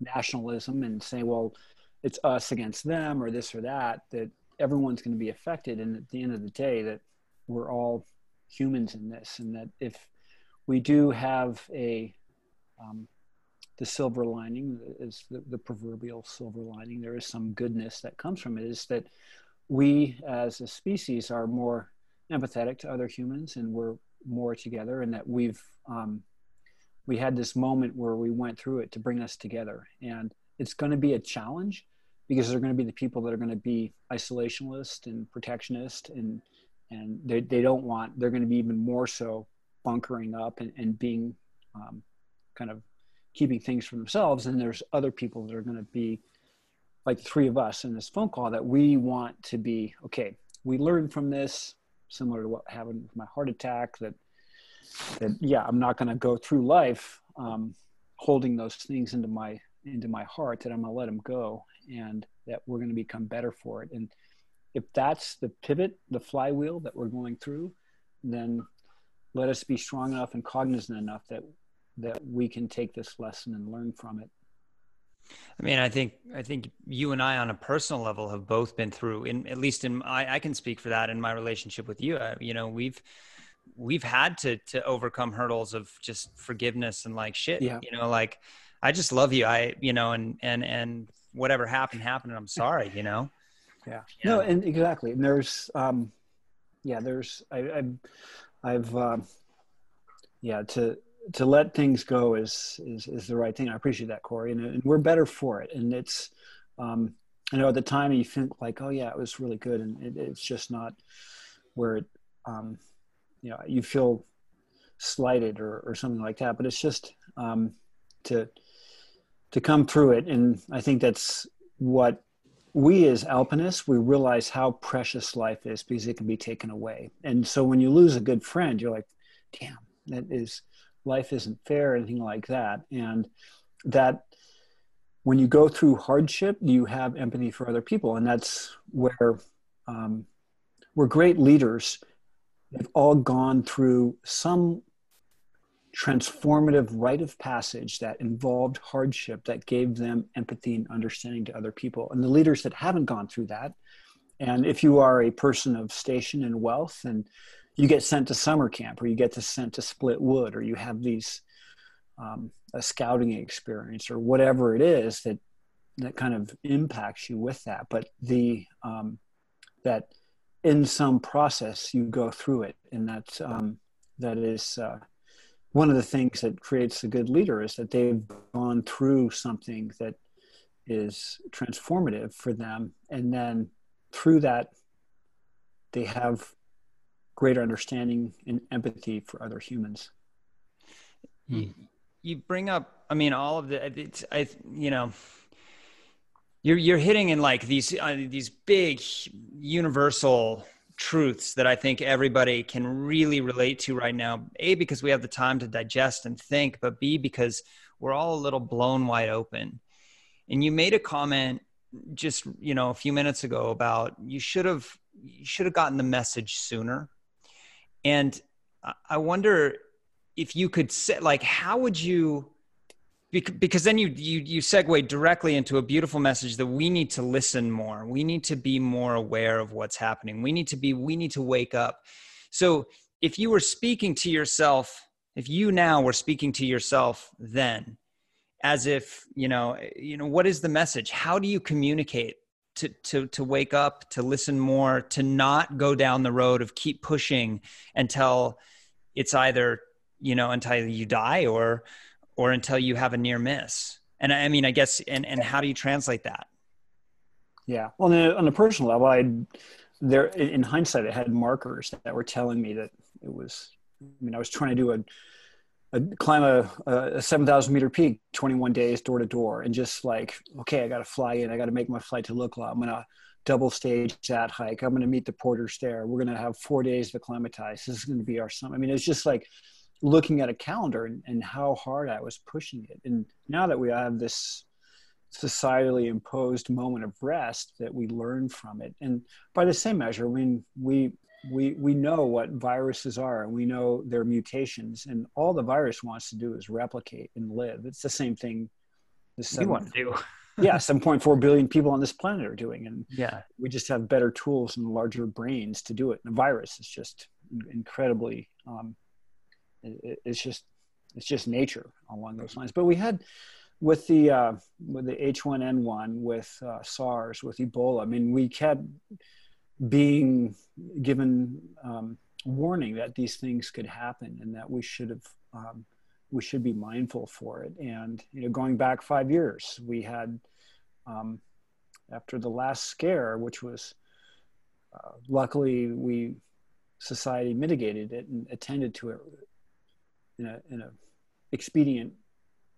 nationalism and say well it's us against them or this or that that everyone's going to be affected. And at the end of the day that we're all humans in this and that if we do have a um, the silver lining is the, the proverbial silver lining there is some goodness that comes from it is that we as a species are more empathetic to other humans and we're more together and that we've um, we had this moment where we went through it to bring us together. And it's going to be a challenge because they're going to be the people that are going to be isolationist and protectionist and and they, they don't want they're going to be even more so bunkering up and, and being um, kind of keeping things for themselves and there's other people that are going to be like three of us in this phone call that we want to be okay we learned from this similar to what happened with my heart attack. That that yeah, I'm not going to go through life um, holding those things into my into my heart. That I'm going to let them go, and that we're going to become better for it. And if that's the pivot, the flywheel that we're going through, then let us be strong enough and cognizant enough that that we can take this lesson and learn from it. I mean, I think I think you and I, on a personal level, have both been through. In at least in I, I can speak for that in my relationship with you. I, you know, we've we've had to to overcome hurdles of just forgiveness and like shit. Yeah. You know, like I just love you. I you know, and and and whatever happened happened, and I'm sorry. You know. Yeah. No, and exactly. And there's um, yeah, there's I, I've I've um, yeah to to let things go is is is the right thing. I appreciate that, Corey, and, and we're better for it. And it's, um, I know at the time you think like, oh yeah, it was really good, and it, it's just not where it, um, you know, you feel slighted or or something like that. But it's just um, to to come through it, and I think that's what we as alpinists we realize how precious life is because it can be taken away and so when you lose a good friend you're like damn that is life isn't fair, anything like that. And that when you go through hardship, you have empathy for other people. And that's where um, we're great leaders. They've all gone through some transformative rite of passage that involved hardship that gave them empathy and understanding to other people. And the leaders that haven't gone through that, and if you are a person of station and wealth and you get sent to summer camp or you get to sent to split wood or you have these um, a scouting experience or whatever it is that that kind of impacts you with that but the um, that in some process you go through it and that um, that is uh, one of the things that creates a good leader is that they've gone through something that is transformative for them and then through that they have greater understanding and empathy for other humans. You bring up, I mean, all of the, it's, I, you know, you're you're hitting in like these uh, these big universal truths that I think everybody can really relate to right now. A because we have the time to digest and think, but B because we're all a little blown wide open. And you made a comment just you know a few minutes ago about you should have you should have gotten the message sooner and I wonder if you could say, like, how would you? Because then you you you segue directly into a beautiful message that we need to listen more. We need to be more aware of what's happening. We need to be. We need to wake up. So if you were speaking to yourself, if you now were speaking to yourself then, as if you know, you know, what is the message? How do you communicate to to to wake up to listen more to not go down the road of keep pushing until it's either you know until you die or or until you have a near miss and i mean i guess and and how do you translate that yeah well on a personal level i there in hindsight i had markers that were telling me that it was i mean i was trying to do a a, climb a, a 7,000 meter peak, 21 days door to door, and just like, okay, I got to fly in. I got to make my flight to Lukla. I'm going to double stage that hike. I'm going to meet the porters there. We're going to have four days to acclimatize. This is going to be our summit. I mean, it's just like looking at a calendar and, and how hard I was pushing it. And now that we have this societally imposed moment of rest that we learn from it. And by the same measure, I mean, we we we know what viruses are and we know their mutations and all the virus wants to do is replicate and live. It's the same thing the seven, we want to. Do yeah 7.4 billion people on this planet are doing. And yeah. we just have better tools and larger brains to do it. And the virus is just incredibly um, it, it's just it's just nature along those lines. But we had with the uh, with the H1N1 with uh, SARS with Ebola I mean we kept being given um, warning that these things could happen and that we should have um, we should be mindful for it. And you know going back five years we had um, after the last scare which was uh, luckily we society mitigated it and attended to it in a in a expedient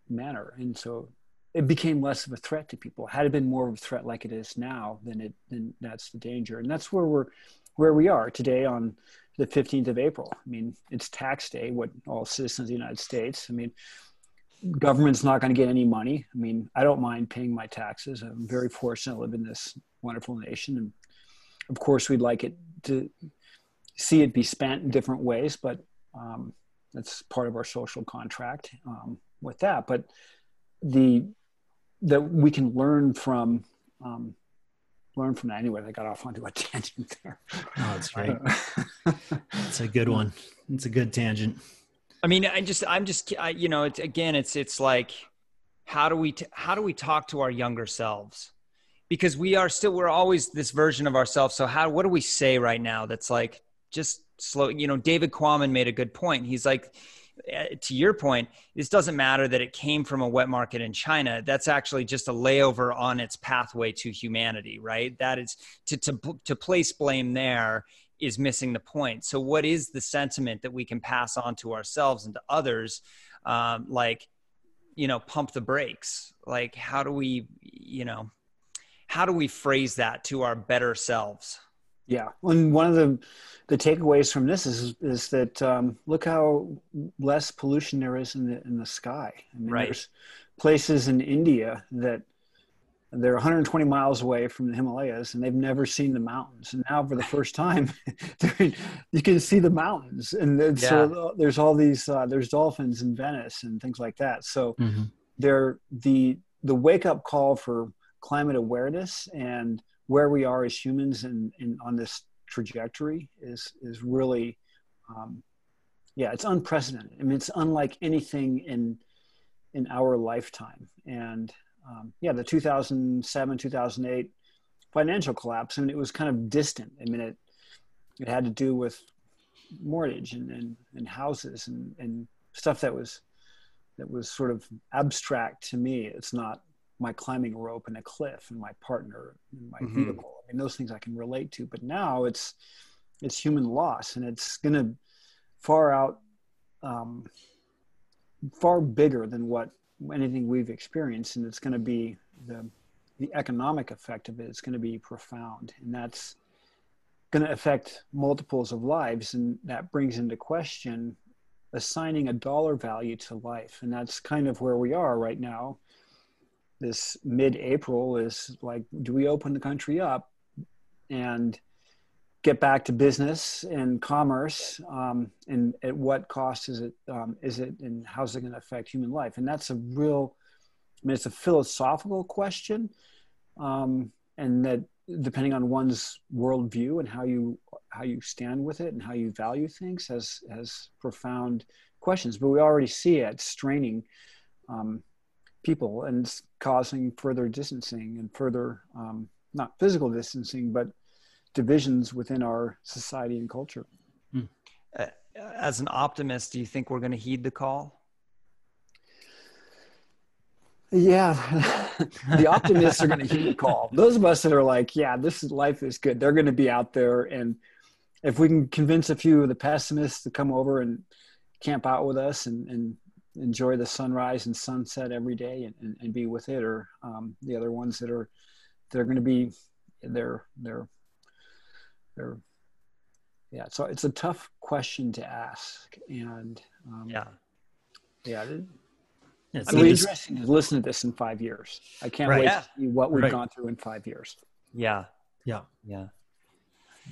manner and so it became less of a threat to people. Had it been more of a threat like it is now, then it then that's the danger, and that's where we're where we are today on the 15th of April. I mean, it's tax day, what all citizens of the United States. I mean, government's not going to get any money. I mean, I don't mind paying my taxes. I'm very fortunate to live in this wonderful nation. And of course, we'd like it to see it be spent in different ways, but um, that's part of our social contract um, with that. But the that we can learn from um, learn from that anyway. I got off onto a tangent there. Oh, that's right. It's a good one. It's a good tangent. I mean, I just, I'm just, I, you know, it's again, it's, it's like, how do we, t- how do we talk to our younger selves? Because we are still, we're always this version of ourselves. So how, what do we say right now? That's like, just slow, you know, David Quammen made a good point. He's like, eh, to your point, this doesn't matter that it came from a wet market in China. That's actually just a layover on its pathway to humanity, right? That is to to to place blame there is missing the point. So, what is the sentiment that we can pass on to ourselves and to others? Um, like, you know, pump the brakes. Like, how do we, you know, how do we phrase that to our better selves? Yeah, and one of the the takeaways from this is is that um, look how less pollution there is in the in the sky. I mean, right. There's places in India that they're 120 miles away from the Himalayas and they've never seen the mountains. And now for the first time, you can see the mountains. And yeah. so there's all these, uh, there's dolphins in Venice and things like that. So mm-hmm. they're the, the wake up call for climate awareness and where we are as humans and on this trajectory is, is really, um, yeah, it's unprecedented. I mean, it's unlike anything in, in our lifetime. And, um, yeah, the 2007, 2008 financial collapse. I mean, it was kind of distant. I mean, it, it had to do with mortgage and, and, and houses and, and stuff that was, that was sort of abstract to me. It's not my climbing rope and a cliff and my partner and my mm-hmm. vehicle. I mean, those things I can relate to, but now it's, it's human loss and it's going to far out, um, far bigger than what anything we've experienced, and it's going to be the the economic effect of it is going to be profound, and that's going to affect multiples of lives, and that brings into question assigning a dollar value to life, and that's kind of where we are right now. This mid-April is like, do we open the country up and get back to business and commerce? Um, and at what cost is it um, is it and how's it going to affect human life? And that's a real i mean it's a philosophical question um, and that depending on one's worldview and how you how you stand with it and how you value things has has profound questions. But we already see it straining um, people and causing further distancing and further um, not physical distancing but divisions within our society and culture. Hmm. Uh, as an optimist, do you think we're going to heed the call? Yeah, the optimists are going to heed the call. Those of us that are like, yeah, this is, life is good, they're going to be out there. And if we can convince a few of the pessimists to come over and camp out with us and, and enjoy the sunrise and sunset every day and, and, and be with it, or um, the other ones that are they're going to be they're they're they're yeah so it's a tough question to ask and um, yeah. yeah it's I mean, interesting to listen to this in five years. I can't right, wait yeah. to see what we've right. gone through in five years. Yeah. Yeah. Yeah.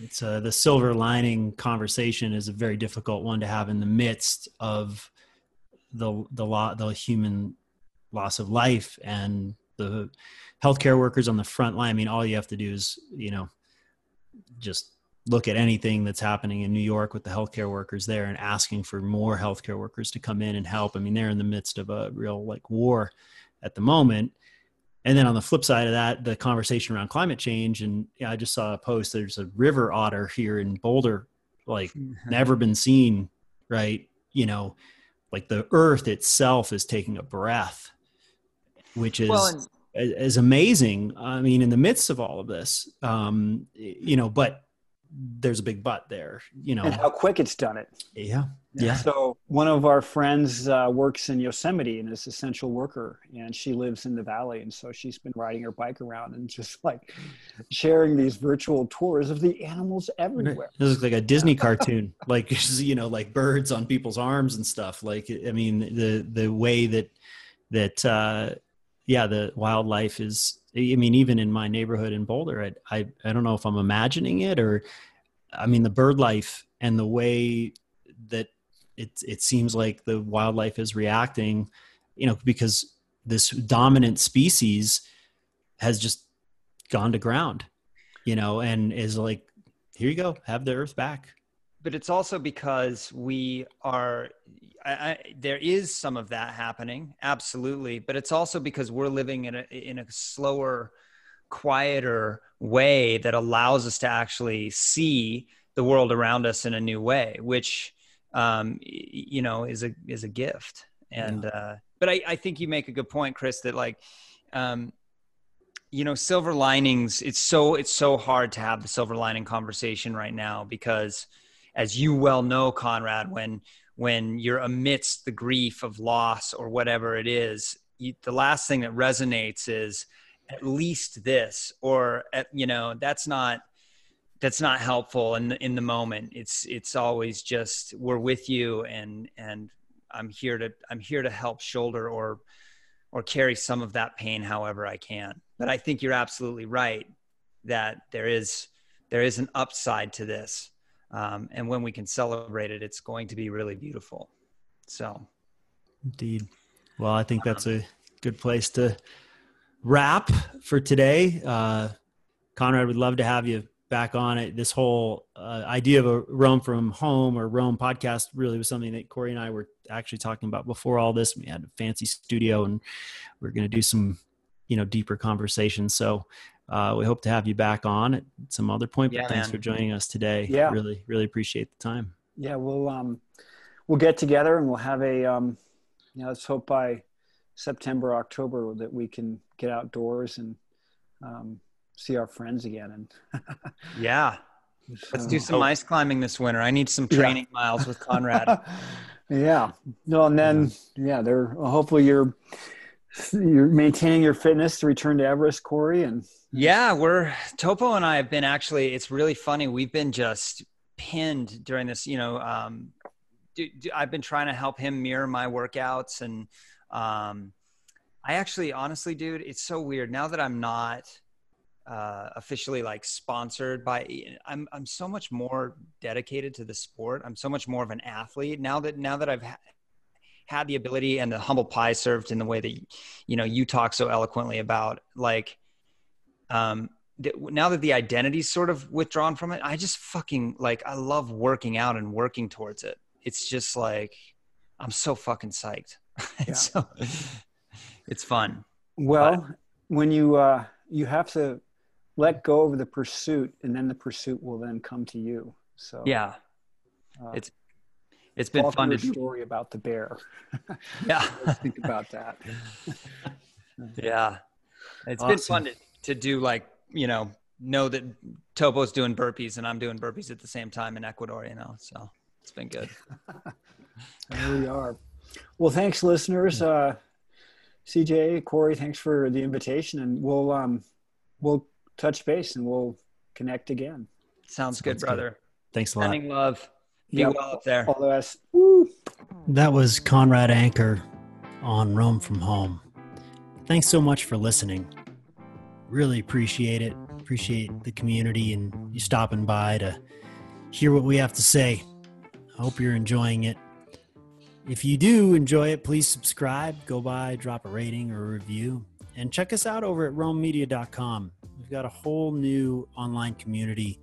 It's uh, the silver lining conversation is a very difficult one to have in the midst of the the law the human loss of life and the healthcare workers on the front line. I mean, all you have to do is you know just look at anything that's happening in New York with the healthcare workers there and asking for more healthcare workers to come in and help. I mean, they're in the midst of a real like war at the moment. And then on the flip side of that, the conversation around climate change. And yeah, I just saw a post. There's a river otter here in Boulder, like never been seen, right? You know, like the earth itself is taking a breath, which is well, and- is amazing. I mean, in the midst of all of this, um, you know, but there's a big but there, you know. And how quick it's done it. Yeah. Yeah. So one of our friends uh, works in Yosemite and is essential worker, and she lives in the valley, and so she's been riding her bike around and just like sharing these virtual tours of the animals everywhere. This looks like a Disney cartoon, like you know, like birds on people's arms and stuff. Like I mean, the the way that that uh, yeah, the wildlife is. I mean, even in my neighborhood in Boulder, I, I I don't know if I'm imagining it or, I mean, the bird life and the way that it it seems like the wildlife is reacting, you know, because this dominant species has just gone to ground, you know, and is like, here you go, have the earth back. But it's also because we are I, I, there is some of that happening, absolutely. But it's also because we're living in a in a slower, quieter way that allows us to actually see the world around us in a new way, which um, you know is a is a gift. And yeah. uh, but I, I think you make a good point, Chris, that like um, you know silver linings. It's so it's so hard to have the silver lining conversation right now because, as you well know, Conrad, when when you're amidst the grief of loss or whatever it is you, the last thing that resonates is at least this or at, you know that's not that's not helpful in the, in the moment. It's it's always just we're with you and and i'm here to i'm here to help shoulder or or carry some of that pain however i can. But i think you're absolutely right that there is there is an upside to this um, and when we can celebrate it it's going to be really beautiful. So indeed. Well i think that's a good place to wrap for today. Uh, conrad would love to have you back on it. This whole uh, idea of a roam from home or roam podcast really was something that corey and i were actually talking about before all this. We had a fancy studio and we are going to do some you know deeper conversations. So uh, we hope to have you back on at some other point. But yeah, thanks man. for joining us today. Yeah, really, really appreciate the time. Yeah, we'll um, we'll get together and we'll have a um, you know, let's hope by September, October that we can get outdoors and um, see our friends again. And yeah, so, let's do some ice climbing this winter. I need some training yeah. miles with Conrad. yeah. No, and then yeah, they're hopefully you're you're maintaining your fitness to return to Everest, Corey, and yeah, we're Topo and I have been actually. It's really funny. We've been just pinned during this. You know, um, I've been trying to help him mirror my workouts, and um, I actually, honestly, dude, it's so weird now that I'm not uh, officially like sponsored by. I'm I'm so much more dedicated to the sport. I'm so much more of an athlete now that now that I've ha- had the ability and the humble pie served in the way that you know you talk so eloquently about like um, now that the identity's sort of withdrawn from it, I just fucking like I love working out and working towards it. It's just like I'm so fucking psyched. it's so it's fun. Well, but, when you uh you have to let go of the pursuit and then the pursuit will then come to you. So Yeah. Uh, it's it's been fun to story about the bear. Yeah. think about that. yeah. It's awesome. been fun to to do like you know know that Topo's doing burpees and I'm doing burpees at the same time in Ecuador. You know, so it's been good. there we are. Well, thanks, listeners. Uh, CJ, Corey, thanks for the invitation, and we'll um, we'll touch base and we'll connect again. Sounds, Sounds good, brother. Thanks a lot. Sending love. Be yep. well up there. All the best. Woo. That was Conrad Anker on Roam from Home. Thanks so much for listening really appreciate it. Appreciate the community and you stopping by to hear what we have to say. I hope you're enjoying it. If you do enjoy it, please subscribe, go by, drop a rating or a review, and check us out over at roammedia.com. We've got a whole new online community,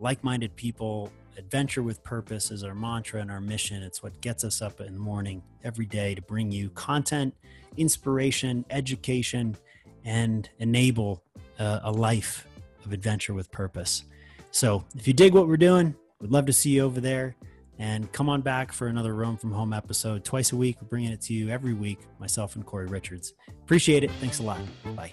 like minded people. Adventure with purpose is our mantra and our mission. It's what gets us up in the morning every day to bring you content, inspiration, education, and enable a, a life of adventure with purpose. So if you dig what we're doing, we'd love to see you over there. And come on back for another Roam from Home episode twice a week. We're bringing it to you every week, myself and Corey Richards. Appreciate it. Thanks a lot. Bye.